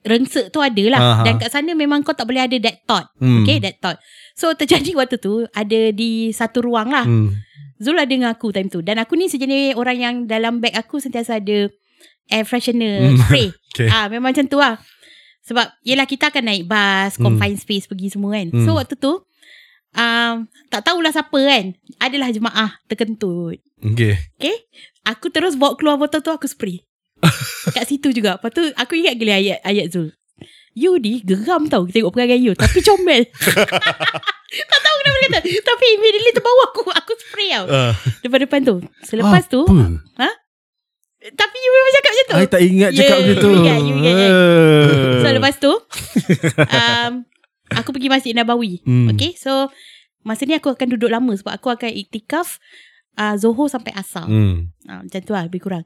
rengsek tu adalah. Ah. Dan kat sana memang kau tak boleh ada that thought. Hmm. Okay, that thought. So terjadi waktu tu ada di satu ruang lah. Hmm. Zul ada dengan aku time tu. Dan aku ni sejenis orang yang dalam bag aku sentiasa ada air freshener Hmm. spray. Okay. Ah memang macam tu lah. Sebab yelah kita akan naik bas, Hmm. confined space pergi semua kan. Hmm. So waktu tu um, tak tahulah siapa kan. Adalah jemaah terkentut. Okay. Okay Aku terus bawa keluar botol tu Aku spray Kat situ juga Lepas tu aku ingat gila ayat, ayat Zul You ni geram tau Tengok perangai you Tapi comel Tak tahu kenapa dia kata Tapi immediately terbawa aku Aku spray tau Uh. Depan-depan tu Selepas tu Apa? Tapi you memang cakap macam tu I tak ingat Yeah, cakap macam tu. you ingat, you ingat, kan? Eh. So lepas tu um, Aku pergi Masjid Nabawi Hmm. Okay so Masa ni aku akan duduk lama Sebab aku akan iktikaf uh, Zohor sampai Asar Hmm. Ha, macam tu lah lebih kurang.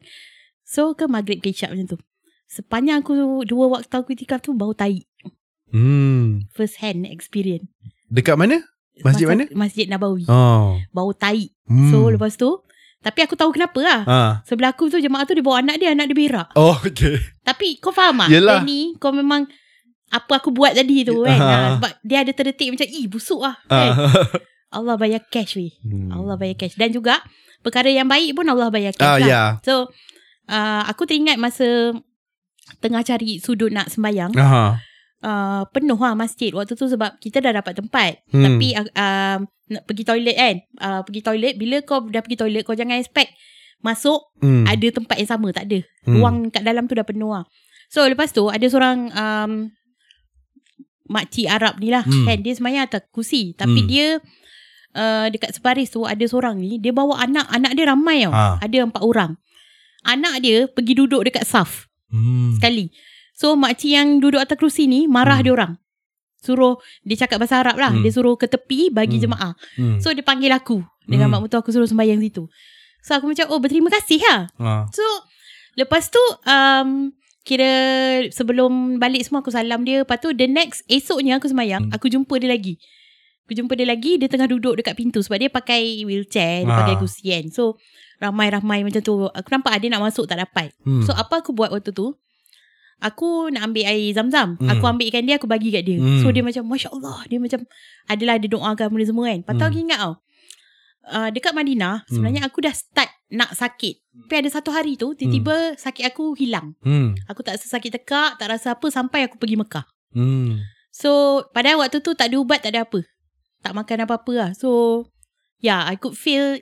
So ke maghrib ke isyak macam tu. Sepanjang aku dua waktu aku itikaf tu bau tai. Hmm. First hand experience. Dekat mana? Masjid Masa- mana? Masjid Nabawi. Oh. Bau tai. Hmm. So lepas tu tapi aku tahu kenapa lah. Ah. Sebelah aku tu jemaah tu dia bawa anak dia, anak dia berak. Oh, okay. Tapi kau faham tak? Yelah. Ni kau memang apa aku buat tadi tu kan. Ah. Ha, sebab dia ada terdetik macam, ih busuk lah. Kan? Ah. Allah bayar cash weh. Hmm. Allah bayar cash. Dan juga perkara yang baik pun Allah bayar cash Ah, lah. ya. So uh, aku teringat masa tengah cari sudut nak sembayang. Aha. Uh, penuh lah masjid waktu tu sebab kita dah dapat tempat. Hmm. Tapi uh, uh, nak pergi toilet kan. Uh, pergi toilet bila kau dah pergi toilet kau jangan expect masuk Hmm. ada tempat yang sama tak ada. Hmm. Ruang kat dalam tu dah penuh lah. So lepas tu ada seorang um, makcik Arab ni lah Hmm. kan dia semayang atas kursi tapi Hmm. dia uh, dekat sebaris tu ada seorang ni dia bawa anak anak dia ramai tau. Ah. Ada empat orang. Anak dia pergi duduk dekat saf Hmm. sekali. So makcik yang duduk atas kerusi ni marah Hmm. dia orang. Suruh dia cakap bahasa Arab lah. Hmm. Dia suruh ke tepi bagi Hmm. jemaah. Hmm. So dia panggil aku dengan Hmm. mak mentua aku suruh sembahyang situ. So aku macam oh berterima kasih lah. Ah. So lepas tu um, kira sebelum balik semua aku salam dia. Lepas tu the next esoknya aku sembahyang Hmm. aku jumpa dia lagi. Aku jumpa dia lagi dia tengah duduk dekat pintu sebab dia pakai wheelchair, dia Ah. pakai kursi kan. So ramai-ramai macam tu. Aku nampak dia nak masuk tak dapat. Hmm. So apa aku buat waktu tu? Aku nak ambil air zam-zam. Hmm. Aku ambilkan dia, aku bagi kat dia. Hmm. So dia macam, Masya Allah. Dia macam, adalah dia doakan benda semua kan. Lepas tu Hmm. aku ingat tau. Uh, dekat Madinah, sebenarnya aku dah start nak sakit. Tapi ada satu hari tu, tiba-tiba sakit aku hilang. Hmm. Aku tak rasa sakit tekak, tak rasa apa sampai aku pergi Mekah. Hmm. So, padahal waktu tu tak ada ubat, tak ada apa. Tak makan apa-apa lah. So, yeah, I could feel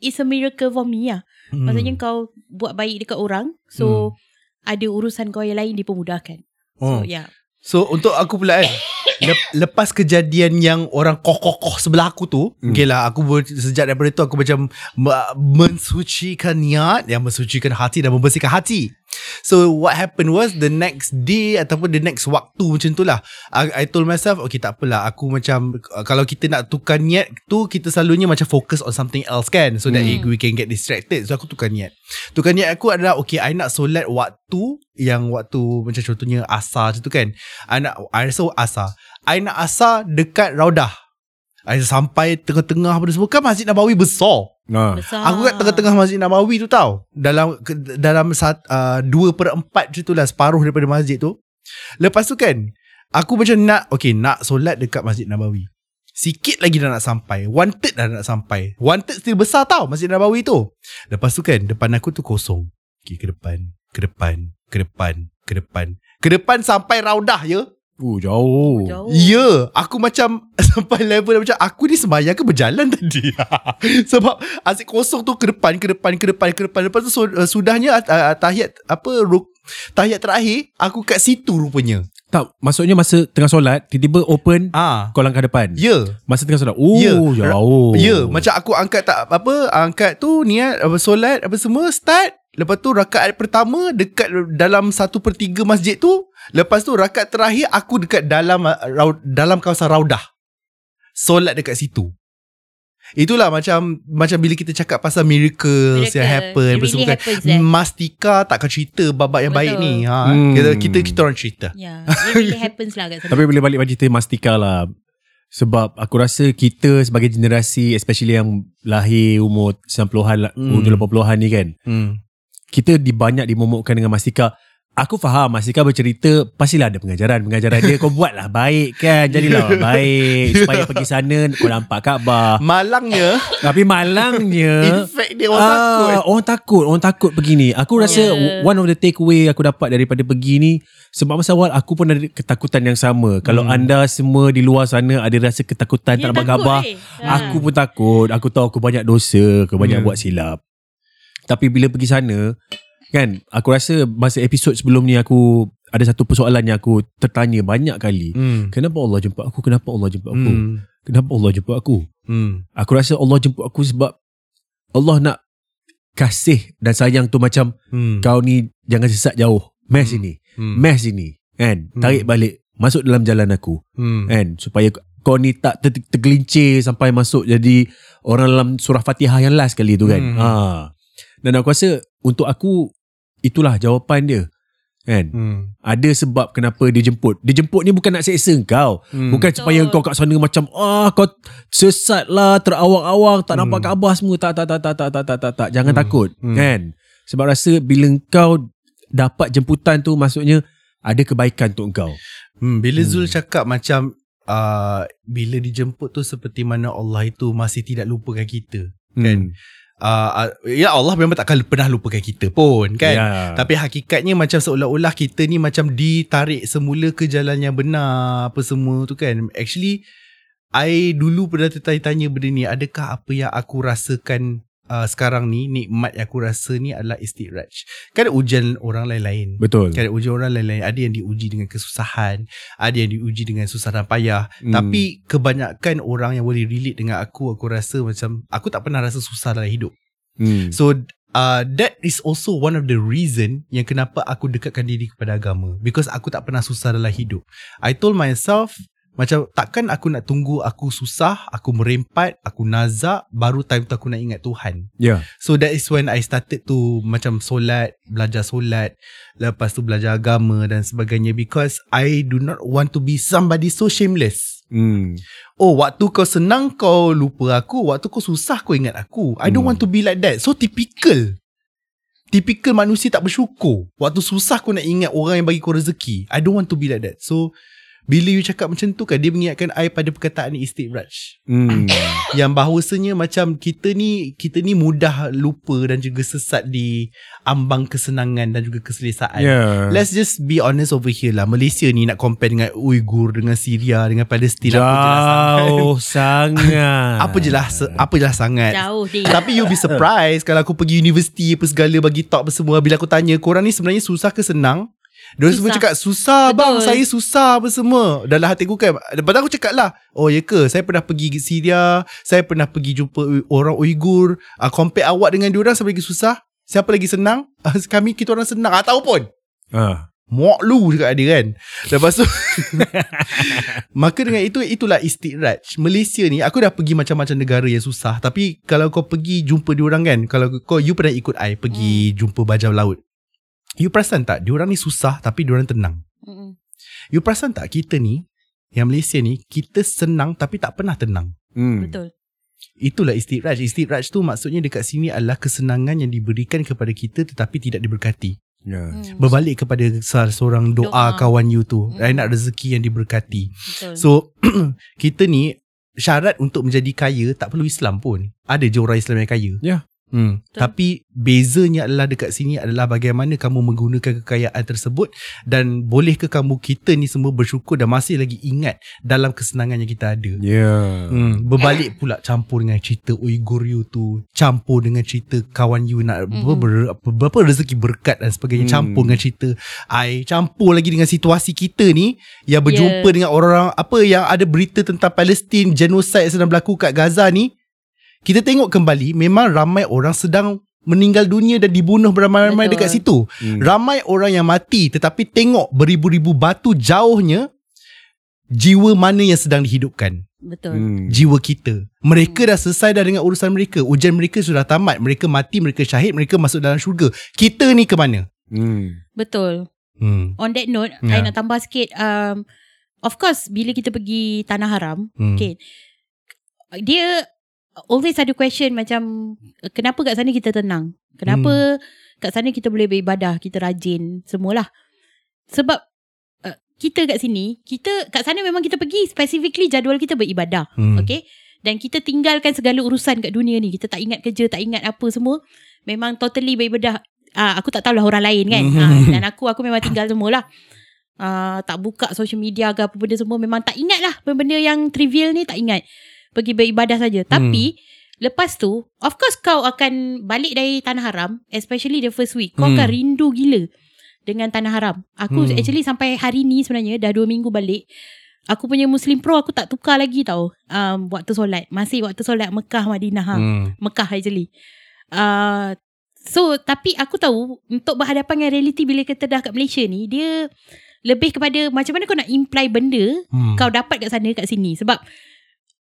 it's a miracle for me lah. Hmm. Maksudnya kau buat baik dekat orang. So ada urusan kau yang lain dipermudahkan. Oh. So yeah. So untuk aku pula kan lep- Lepas kejadian yang Orang kokoh-koh sebelah aku tu Hmm. Okay lah Aku ber- sejak daripada tu Aku macam me- Mensucikan niat Yang mensucikan hati Dan membersihkan hati So what happened was The next day Ataupun the next waktu Macam tu lah. I, I told myself Okay tak apalah. Aku macam uh, Kalau kita nak tukar niat tu Kita selalunya macam Focus on something else kan? So that Hmm. we can get distracted. So aku tukar niat. Tukar niat aku adalah Okay I nak solat waktu Yang waktu Macam contohnya Asar macam tu kan? I nak I rasa asar. I nak asar Dekat Raudah. I sampai tengah-tengah pada semua. Kan Masjid Nabawi besar Ah. Besar. Aku kat tengah-tengah Masjid Nabawi tu tau. Dalam dalam sat, uh, Dua per empat macam tu lah Separuh daripada masjid tu. Lepas tu kan Aku macam nak Okay nak solat dekat Masjid Nabawi. Sikit lagi dah nak sampai. One third dah nak sampai. One third still besar tau Masjid Nabawi tu. Lepas tu kan Depan aku tu kosong. Okay ke depan Ke depan Ke depan Ke depan. Ke depan sampai raudah ya Oh, jauh. Jauh. Ya Aku macam Sampai level macam Aku ni sembahyang ke berjalan tadi Sebab Asyik kosong tu Ke depan Ke depan Ke depan Ke depan Lepas tu uh, Sudahnya uh, Tahiyat Apa ruk, Tahiyat terakhir Aku kat situ rupanya Tak, maksudnya masa tengah solat, tiba-tiba open, Ah, kau langkah depan. Ya Masa tengah solat. Oh, Ya. jauh. Ya Macam aku angkat tak Apa Angkat tu Niat apa, Solat Apa semua Start Lepas tu rakaat pertama Dekat dalam Satu per tiga masjid tu Lepas tu rakaat terakhir Aku dekat dalam uh, Dalam kawasan Raudah Solat dekat situ Itulah macam Macam bila kita cakap Pasal miracles Miracle. Yang happen It really kan. happens, eh. Mastika takkan cerita Babak yang Betul. baik ni ha, Hmm. kita, kita kita orang cerita Yeah. It really happens lah kat sana. Tapi boleh balik pada cerita Mastika lah. Sebab aku rasa kita sebagai generasi, especially yang lahir umur 90-an, lah, Hmm. umur 80-an ni kan, hmm. Kita di banyak dimomokkan dengan Mastika. Aku faham Mastika bercerita pastilah ada pengajaran. Pengajaran dia kau buatlah baik kan. Jadilah orang baik supaya pergi sana kau nampak Kaabah. Malangnya Tapi malangnya In fact dia orang takut ah, Orang takut Orang takut pergi ni Aku rasa Yeah. One of the takeaway Aku dapat daripada pergi ni Sebab masa awal Aku pun ada ketakutan yang sama Kalau Hmm. anda semua Di luar sana Ada rasa ketakutan Dia Tak takut, khabar eh. Aku pun takut Aku tahu aku banyak dosa Aku banyak Hmm. buat silap Tapi bila pergi sana Kan Aku rasa Masa episod sebelum ni Aku Ada satu persoalan yang aku Tertanya banyak kali hmm. Kenapa Allah jemput aku Kenapa Allah jemput aku Hmm. Kenapa Allah jemput aku Hmm. Aku rasa Allah jemput aku sebab Allah nak kasih dan sayang tu macam Hmm. kau ni jangan sesat jauh. Meh Hmm. sini. Hmm. Meh sini. Kan? Hmm. Tarik balik. Masuk dalam jalan aku. Hmm. Kan? Supaya kau ni tak ter- tergelincir sampai masuk jadi orang dalam surah Fatihah yang last kali tu kan. Hmm. Ha. Dan aku rasa untuk aku itulah jawapan dia. Kan? Hmm. Ada sebab kenapa dia jemput. Dia jemput ni bukan nak seksa kau. Hmm. Bukan supaya kau kat sana macam ah kau sesat lah, terawang-awang, tak hmm. nampak hmm. kabar semua. Tak, tak, tak, tak, tak, tak, tak, tak, tak. Jangan hmm. takut. Hmm. Kan? Sebab rasa bila kau dapat jemputan tu maksudnya ada kebaikan untuk kau. Hmm, bila Zul hmm. cakap macam uh, bila dijemput tu seperti mana Allah itu masih tidak lupakan kita. Kan? Hmm. Kan? Uh, ya Allah memang takkan pernah lupakan kita pun kan. Ya. Tapi hakikatnya macam seolah-olah kita ni macam ditarik semula ke jalan yang benar apa semua tu kan. Actually I dulu pernah tertanya-tanya benda ni adakah apa yang aku rasakan uh, sekarang ni nikmat yang aku rasa ni adalah istiraj. Kan ujian orang lain-lain. Betul. Kan ujian orang lain-lain Ada yang diuji dengan kesusahan Ada yang diuji dengan susah dan payah Hmm. Tapi kebanyakan orang yang boleh relate dengan aku Aku rasa macam Aku tak pernah rasa susah dalam hidup Hmm. So uh, That is also one of the reason Yang kenapa aku dekatkan diri kepada agama Because aku tak pernah susah dalam hidup I told myself macam takkan aku nak tunggu aku susah, aku merempat, aku nazak, baru time tu aku nak ingat Tuhan. Ya. So that is when I started to macam solat, belajar solat, lepas tu belajar agama dan sebagainya because I do not want to be somebody so shameless. Hmm. Oh, waktu kau senang kau lupa aku, waktu kau susah kau ingat aku. I don't Hmm. want to be like that. So typical. Typical manusia tak bersyukur. Waktu susah kau nak ingat orang yang bagi kau rezeki. I don't want to be like that. So bila you cakap macam tu kan dia mengingatkan I pada perkataan istidraj Hmm. yang bahawasanya macam kita ni kita ni mudah lupa dan juga sesat di ambang kesenangan dan juga keselesaan. Ya. Let's just be honest over here lah. Malaysia ni nak compare dengan Uyghur, dengan Syria, dengan Palestin apa lah sangat. Jauh sangat. Apa je lah apa je lah sangat. Jauh dia. Tapi you'll be surprised kalau aku pergi universiti apa segala bagi talk apa semua bila aku tanya korang ni sebenarnya susah ke senang? Dia semua cakap susah Betul. bang Saya susah apa semua. Dalam hati aku kan Lepas aku cakap lah Oh ya ke? Saya pernah pergi Syria Saya pernah pergi jumpa orang Uyghur uh, Compare awak dengan diorang Siapa lagi susah. Siapa lagi senang? Uh, Kami kita orang senang. Ah, Tahu pun. Ah. Muak lu cakap dia kan. Lepas tu Maka dengan itu Itulah istidraj Malaysia ni Aku dah pergi macam-macam negara yang susah. Tapi Kalau kau pergi Jumpa diorang kan Kalau kau You pernah ikut I Pergi jumpa bajau laut You perasan tak Diorang ni susah Tapi diorang tenang Mm-mm. You perasan tak Kita ni Yang Malaysia ni Kita senang Tapi tak pernah tenang Hmm. Betul. Itulah istidraj Istidraj tu maksudnya Dekat sini adalah Kesenangan yang diberikan kepada kita Tetapi tidak diberkati Ya. Hmm. Berbalik kepada salah seorang doa, Doa. kawan you tu. Hmm. I nak rezeki yang diberkati. Betul. So kita ni syarat untuk menjadi kaya tak perlu Islam pun. Ada je orang Islam yang kaya. Ya. Hmm. Betul. Tapi bezanya adalah dekat sini adalah bagaimana kamu menggunakan kekayaan tersebut dan bolehkah kamu kita ni semua bersyukur dan masih lagi ingat dalam kesenangan yang kita ada. Ya. Hmm, berbalik pula campur dengan cerita Uyghur you tu Campur dengan cerita kawan you nak Mhm. mm-hmm. ber, berapa rezeki berkat dan sebagainya Hmm. Campur dengan cerita I Campur lagi dengan situasi kita ni Yang berjumpa Yeah. dengan orang Apa yang ada berita tentang Palestin Genocide yang sedang berlaku kat Gaza ni Kita tengok kembali Memang ramai orang sedang meninggal dunia dan dibunuh beramai-ramai Betul. dekat situ Hmm. Ramai orang yang mati Tetapi tengok beribu-ribu batu jauhnya Jiwa mana yang sedang dihidupkan Betul. Hmm. jiwa kita. Mereka dah selesai dah dengan urusan mereka. Ujian mereka sudah tamat. Mereka mati, mereka syahid, mereka masuk dalam syurga. Kita ni ke mana? Hmm. Betul. Hmm. On that note, Ya. I nak tambah sikit. Um, of course, bila kita pergi Tanah Haram, Hmm. okay, dia always ada question macam, kenapa kat sana kita tenang? Kenapa kat sana kita boleh beribadah, kita rajin, semualah. Sebab uh, kita kat sini, kita kat sana memang kita pergi specifically jadual kita beribadah. Hmm. Okay Dan kita tinggalkan segala urusan kat dunia ni Kita tak ingat kerja Tak ingat apa semua Memang totally beribadah uh, Aku tak tahulah orang lain kan uh, Dan aku Aku memang tinggal semualah uh, Tak buka social media ke apa benda semua Memang tak ingat lah Benda-benda yang trivial ni tak ingat Pergi beribadah saja Tapi Lepas tu Of course kau akan Balik dari Tanah Haram Especially the first week Kau Hmm. akan rindu gila Dengan Tanah Haram Aku Hmm. actually sampai hari ni sebenarnya Dah 2 minggu balik Aku punya Muslim Pro aku tak tukar lagi tau um, Waktu solat Masih waktu solat Mekah Madinah ha. Hmm. Mekah actually uh, So tapi aku tahu Untuk berhadapan dengan realiti Bila kita dah kat Malaysia ni Dia Lebih kepada Macam mana kau nak imply benda Hmm. Kau dapat kat sana kat sini Sebab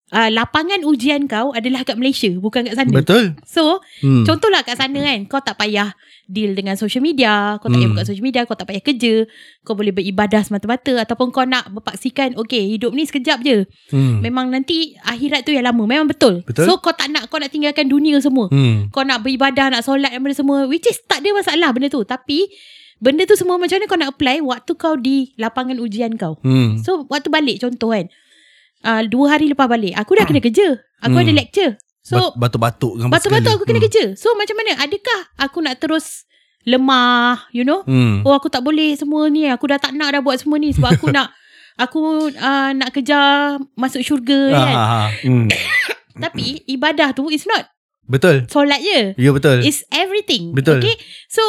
uh, Lapangan ujian kau Adalah kat Malaysia Bukan kat sana Betul. So Hmm. Contohlah kat sana kan Kau tak payah Deal dengan social media Kau tak payah Hmm. buka social media Kau tak payah kerja Kau boleh beribadah semata-mata Ataupun kau nak berpaksikan Okay hidup ni sekejap je Hmm. Memang nanti Akhirat tu yang lama Memang betul, Betul. So kau tak nak Kau nak tinggalkan dunia semua Hmm. Kau nak beribadah Nak solat dan benda semua Which is tak ada masalah benda tu Tapi Benda tu semua macam mana kau nak apply waktu kau di lapangan ujian kau. Hmm. So waktu balik contoh kan. Uh, dua hari lepas balik aku dah kena kerja. Aku Hmm. ada lecture. So Bat- batuk-batuk dengan segala. aku kena Hmm. kerja So macam mana Adakah aku nak terus Lemah You know Hmm. Oh aku tak boleh semua ni Aku dah tak nak dah buat semua ni Sebab aku nak Aku uh, nak kejar Masuk syurga Ah, kan ah. Hmm. Tapi ibadah tu Is not Betul. solat je Ya betul. It's everything Betul. Okay So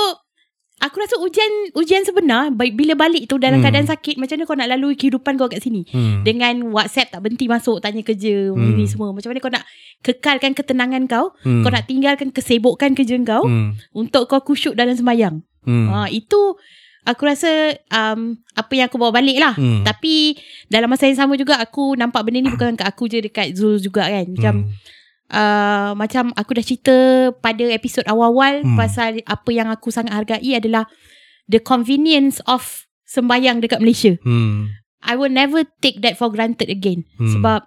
Aku rasa ujian Ujian sebenar Bila balik tu Dalam Hmm. keadaan sakit Macam mana kau nak lalui Kehidupan kau kat sini Hmm. Dengan WhatsApp tak berhenti masuk Tanya kerja Hmm. Ini semua Macam mana kau nak Kekalkan ketenangan kau Hmm. Kau nak tinggalkan Kesibukkan kerja kau Hmm. untuk kau kusyuk dalam sembahyang. Hmm. Ha, itu aku rasa um, apa yang aku bawa balik lah. Hmm. Tapi dalam masa yang sama juga aku nampak benda ni bukan kat aku je dekat Zul juga kan. Macam Hmm. Uh, macam aku dah cerita pada episod awal-awal Hmm. pasal apa yang aku sangat hargai adalah the convenience of sembahyang dekat Malaysia. Hmm. I will never take that for granted again. Hmm. Sebab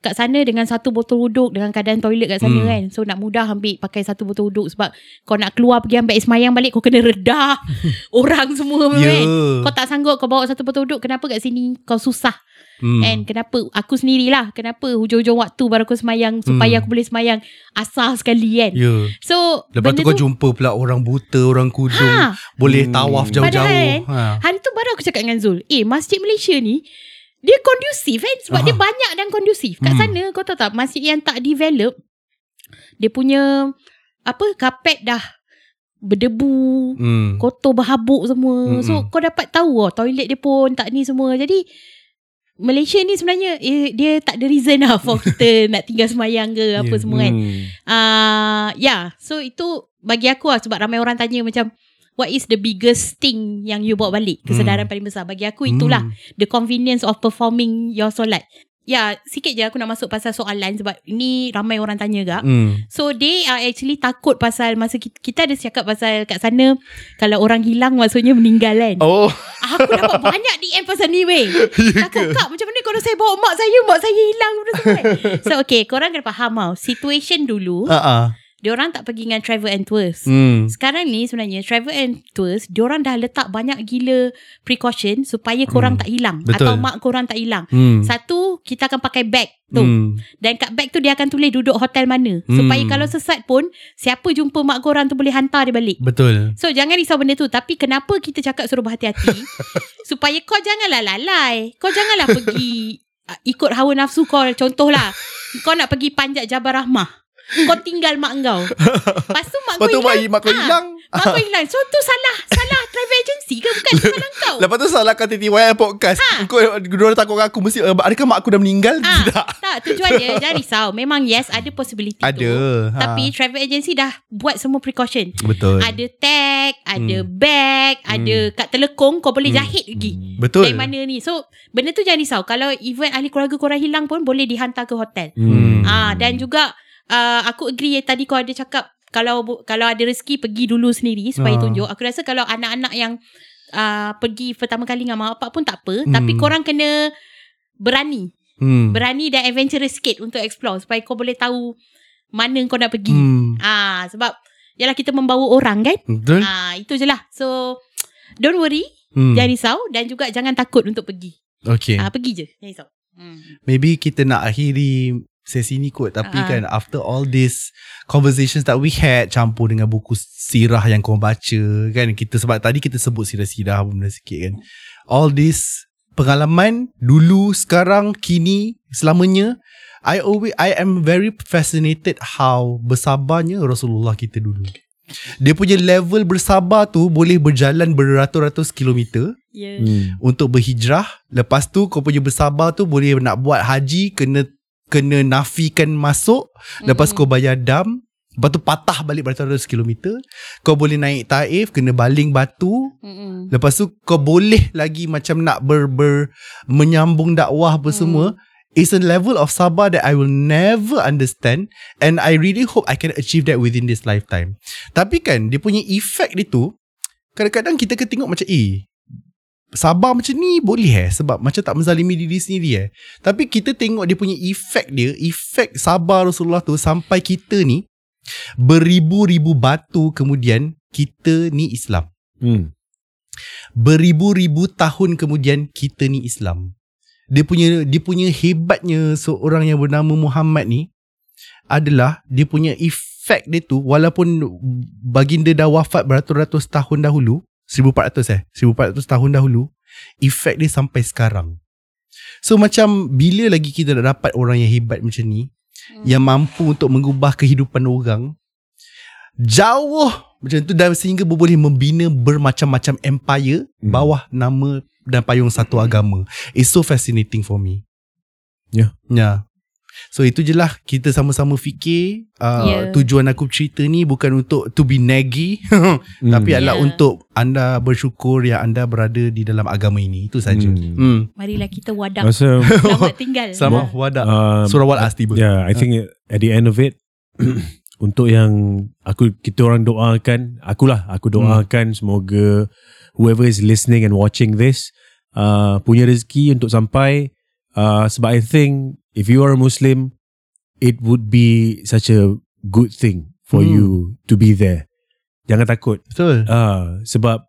kat sana dengan satu botol wuduk dengan keadaan toilet kat sana Hmm. kan. So nak mudah ambil pakai satu botol wuduk sebab kau nak keluar pergi ambil air semayang balik kau kena redah orang semua Ya. kan. Kau tak sanggup kau bawa satu botol wuduk kenapa kat sini kau susah Hmm. And kenapa Aku sendirilah Kenapa hujung-hujung waktu Baru aku semayang Supaya Hmm. aku boleh semayang Asal sekali kan Ya. So Lepas benda tu kau jumpa pula orang buta, orang kudung. ha, Boleh Hmm. tawaf Padahal jauh-jauh. Ha. Hari tu baru aku cakap dengan Zul Eh masjid Malaysia ni Dia kondusif kan Sebab Ah. dia banyak dan kondusif Kat Hmm. sana kau tahu tak Masjid yang tak develop Dia punya Apa Kapet dah Berdebu Hmm. Kotor berhabuk semua Mm-mm. So kau dapat tahu oh, Toilet dia pun tak ni semua Jadi Malaysia ni sebenarnya eh, Dia tak ada reason lah For kita nak tinggal semayang ke Apa Yeah. semua kan Hmm. uh, Yeah So itu Bagi aku lah Sebab ramai orang tanya macam What is the biggest thing Yang you bawa balik Kesedaran Hmm. paling besar Bagi aku itulah Hmm. The convenience of performing Your solat Ya sikit je aku nak masuk pasal soalan Sebab ini ramai orang tanya gak Hmm. So they are actually takut pasal Masa kita, kita ada cakap pasal kat sana Kalau orang hilang maksudnya meninggal kan Oh. Aku dapat banyak DM pasal ni weh Takut kak macam mana kalau saya bawa mak saya Mak saya hilang benda kan So okay korang kena faham tau Situation dulu ah. Diorang tak pergi dengan travel and tours Hmm. Sekarang ni sebenarnya Travel and tours Diorang dah letak banyak gila Precaution Supaya korang Hmm. tak hilang Betul. Atau mak korang tak hilang Hmm. Satu Kita akan pakai bag tu Hmm. Dan kat bag tu Dia akan tulis duduk hotel mana Hmm. Supaya kalau sesat pun Siapa jumpa mak korang tu Boleh hantar dia balik Betul. So jangan risau benda tu Tapi kenapa kita cakap Suruh berhati-hati Supaya kau janganlah lalai Kau janganlah pergi uh, Ikut hawa nafsu kau Contohlah Kau nak pergi panjat Jabal Rahmah Kau tinggal mak kau Lepas tu mak Lepas kau tu mak, hilang mak kau Ah, hilang. Mak kau hilang So tu salah Salah travel agency ke Bukan salah kau Lepas tu salahkan TTYL podcast. Ha. Kau diorang takut aku mesti uh, adakah mak aku dah meninggal? Ah, Tidak. Tak tujuan dia Jangan risau Memang yes Ada possibility Ada. tu Ha. Tapi travel agency dah Buat semua precaution betul. Ada tag Ada Hmm. bag Ada kat telekong Kau boleh Hmm. jahit lagi Betul. Dari mana ni So benda tu jangan risau Kalau even ahli keluarga korang hilang pun Boleh dihantar ke hotel Hmm. Ah Dan juga uh, Aku agree yang tadi kau ada cakap Kalau kalau ada rezeki Pergi dulu sendiri Supaya Ah. tunjuk Aku rasa kalau anak-anak yang uh, Pergi pertama kali dengan mak bapak pun tak apa Hmm. Tapi korang kena Berani Hmm. Berani dan adventurous sikit Untuk explore Supaya kau boleh tahu Mana kau nak pergi Hmm. Ah Sebab Yalah kita membawa orang kan Betul. Ah Itu je lah So Don't worry Hmm. Jangan risau Dan juga jangan takut untuk pergi Okay. Ah Pergi je Jangan risau hmm. Maybe kita nak akhiri sesi ni kot. Tapi Ah. kan after all this Conversations that we had Campur dengan buku sirah yang kau baca Kan kita Sebab tadi kita sebut sirah-sirah Benda sikit kan. All this Pengalaman Dulu Sekarang Kini Selamanya I always I am very fascinated How bersabarnya Rasulullah kita dulu. Dia punya level bersabar tu Boleh berjalan beratus-ratus kilometer Ya. Hmm. untuk berhijrah. Lepas tu kau punya bersabar tu boleh nak buat haji kena kena nafikan masuk lepas Mm-mm. kau bayar dam lepas tu patah balik beratus kilometer kau boleh naik taif kena baling batu Mm-mm. lepas tu kau boleh lagi macam nak ber, ber menyambung dakwah apa Hmm. semua It's a level of sabar that I will never understand And I really hope I can achieve that within this lifetime Tapi kan dia punya effect dia tu Kadang-kadang kita kan tengok macam Eh Sabar macam ni boleh eh Sebab macam tak menzalimi diri sendiri eh Tapi kita tengok dia punya effect dia Effect sabar Rasulullah tu Sampai kita ni Beribu-ribu batu kemudian Kita ni Islam Hmm. Beribu-ribu tahun kemudian kita ni Islam. Dia punya dia punya hebatnya seorang yang bernama Muhammad ni adalah dia punya efek dia tu walaupun baginda dah wafat beratus-ratus tahun dahulu 1400 eh 1400 tahun dahulu efek dia sampai sekarang so macam bila lagi kita dah dapat orang yang hebat macam ni Hmm. yang mampu untuk mengubah kehidupan orang jauh macam tu dan sehingga boleh membina bermacam-macam empire Hmm. bawah nama dan payung satu agama it's so fascinating for me Ya. Ya. So itu je lah Kita sama-sama fikir uh, Ya. Tujuan aku cerita ni Bukan untuk To be naggy Hmm. Tapi adalah Ya. untuk Anda bersyukur Yang anda berada Di dalam agama ini Itu saja. Hmm. hmm. Marilah kita wadak. Masa Selamat tinggal. Sama Ha. wadah um, Surah wal as tiba Yeah, I think at the end of it untuk yang aku kita orang doakan, akulah aku doakan semoga whoever is listening and watching this uh, punya rezeki untuk sampai uh, sebab I think if you are a Muslim it would be such a good thing for Hmm. you to be there. Jangan takut. Betul Ah, sebab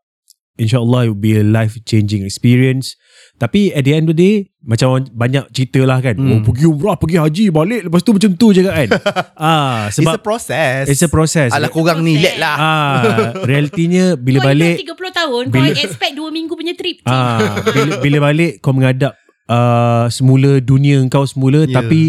insyaAllah it will be a life changing experience. Tapi at the end of the day macam banyak cerita lah kan. Hmm. Oh pergi umrah, pergi haji, balik lepas tu macam tu je kan. ah, It's a sebab process it's a process. Alah korang ni let lah ah, realitinya bila Kau balik ingat 30 tahun bila- Kau expect 2 minggu punya trip ah, bila, bila balik kau menghadap uh, semula dunia kau semula Yeah. tapi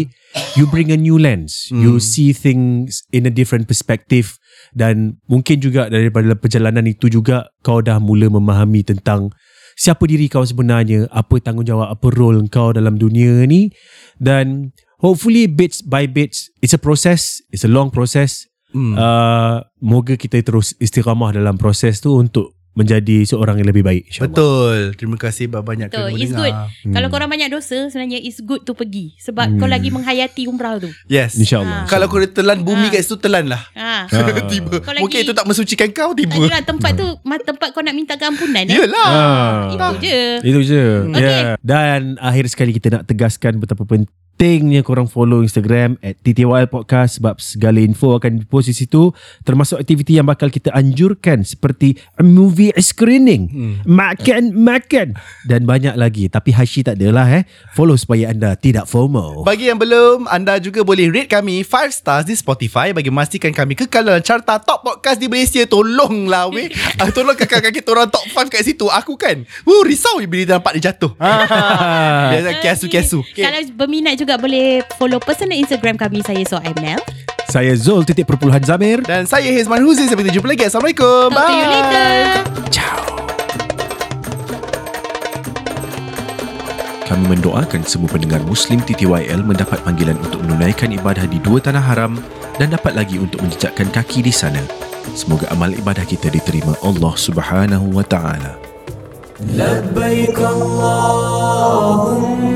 you bring a new lens. Hmm. You see things in a different perspective dan mungkin juga daripada perjalanan itu juga kau dah mula memahami tentang siapa diri kau sebenarnya, apa tanggungjawab, apa role kau dalam dunia ni dan hopefully bits by bits it's a process, it's a long process. hmm. Uh, moga kita terus istiqamah dalam proses tu untuk menjadi seorang yang lebih baik insyaAllah. Betul Terima kasih banyak Betul, kerana it's mendengar. good. Hmm. Kalau korang banyak dosa Sebenarnya it's good to pergi Sebab Hmm. kau lagi menghayati umrah tu Yes InsyaAllah. Ah. Kalau kau telan bumi Ah. kat situ Telan lah ha. Ah. Tiba Kau lagi- Mungkin itu tak mensucikan kau Tiba Adalah tempat tu ma- Tempat kau nak minta keampunan eh? Yelah Ah. Itu je Itu je Okay. yeah. Dan akhir sekali kita nak tegaskan Betapa pentingnya korang follow Instagram At TTYL Podcast Sebab segala info akan dipost di situ Termasuk aktiviti yang bakal kita anjurkan Seperti movie screening Hmm. Makan-makan Dan banyak lagi Tapi Hashi tak adalah eh Follow supaya anda tidak FOMO Bagi yang belum, anda juga boleh rate kami 5 stars di Spotify bagi memastikan kami kekal dalam carta top podcast di Malaysia. Tolonglah weh. uh, tolong kekalkan kita orang top 5 kat situ. Aku kan. Wuh, risau bila dia nampak dia jatuh. Biasa kiasu-kiasu. Okay. Kalau berminat juga boleh follow personal Instagram kami saya Soaimel. Saya Zul titik perpuluhan Zamir Dan saya Hizman Huzi. Sampai jumpa lagi. Assalamualaikum. Talk to you later. Ciao Kami mendoakan semua pendengar Muslim TTYL mendapat panggilan untuk menunaikan ibadah di dua tanah haram dan dapat lagi untuk menjejakkan kaki di sana. Semoga amal ibadah kita diterima Allah Subhanahu wa taala. لبيك اللهم لبيك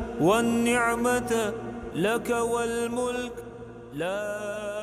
والنعمة لك والملك لا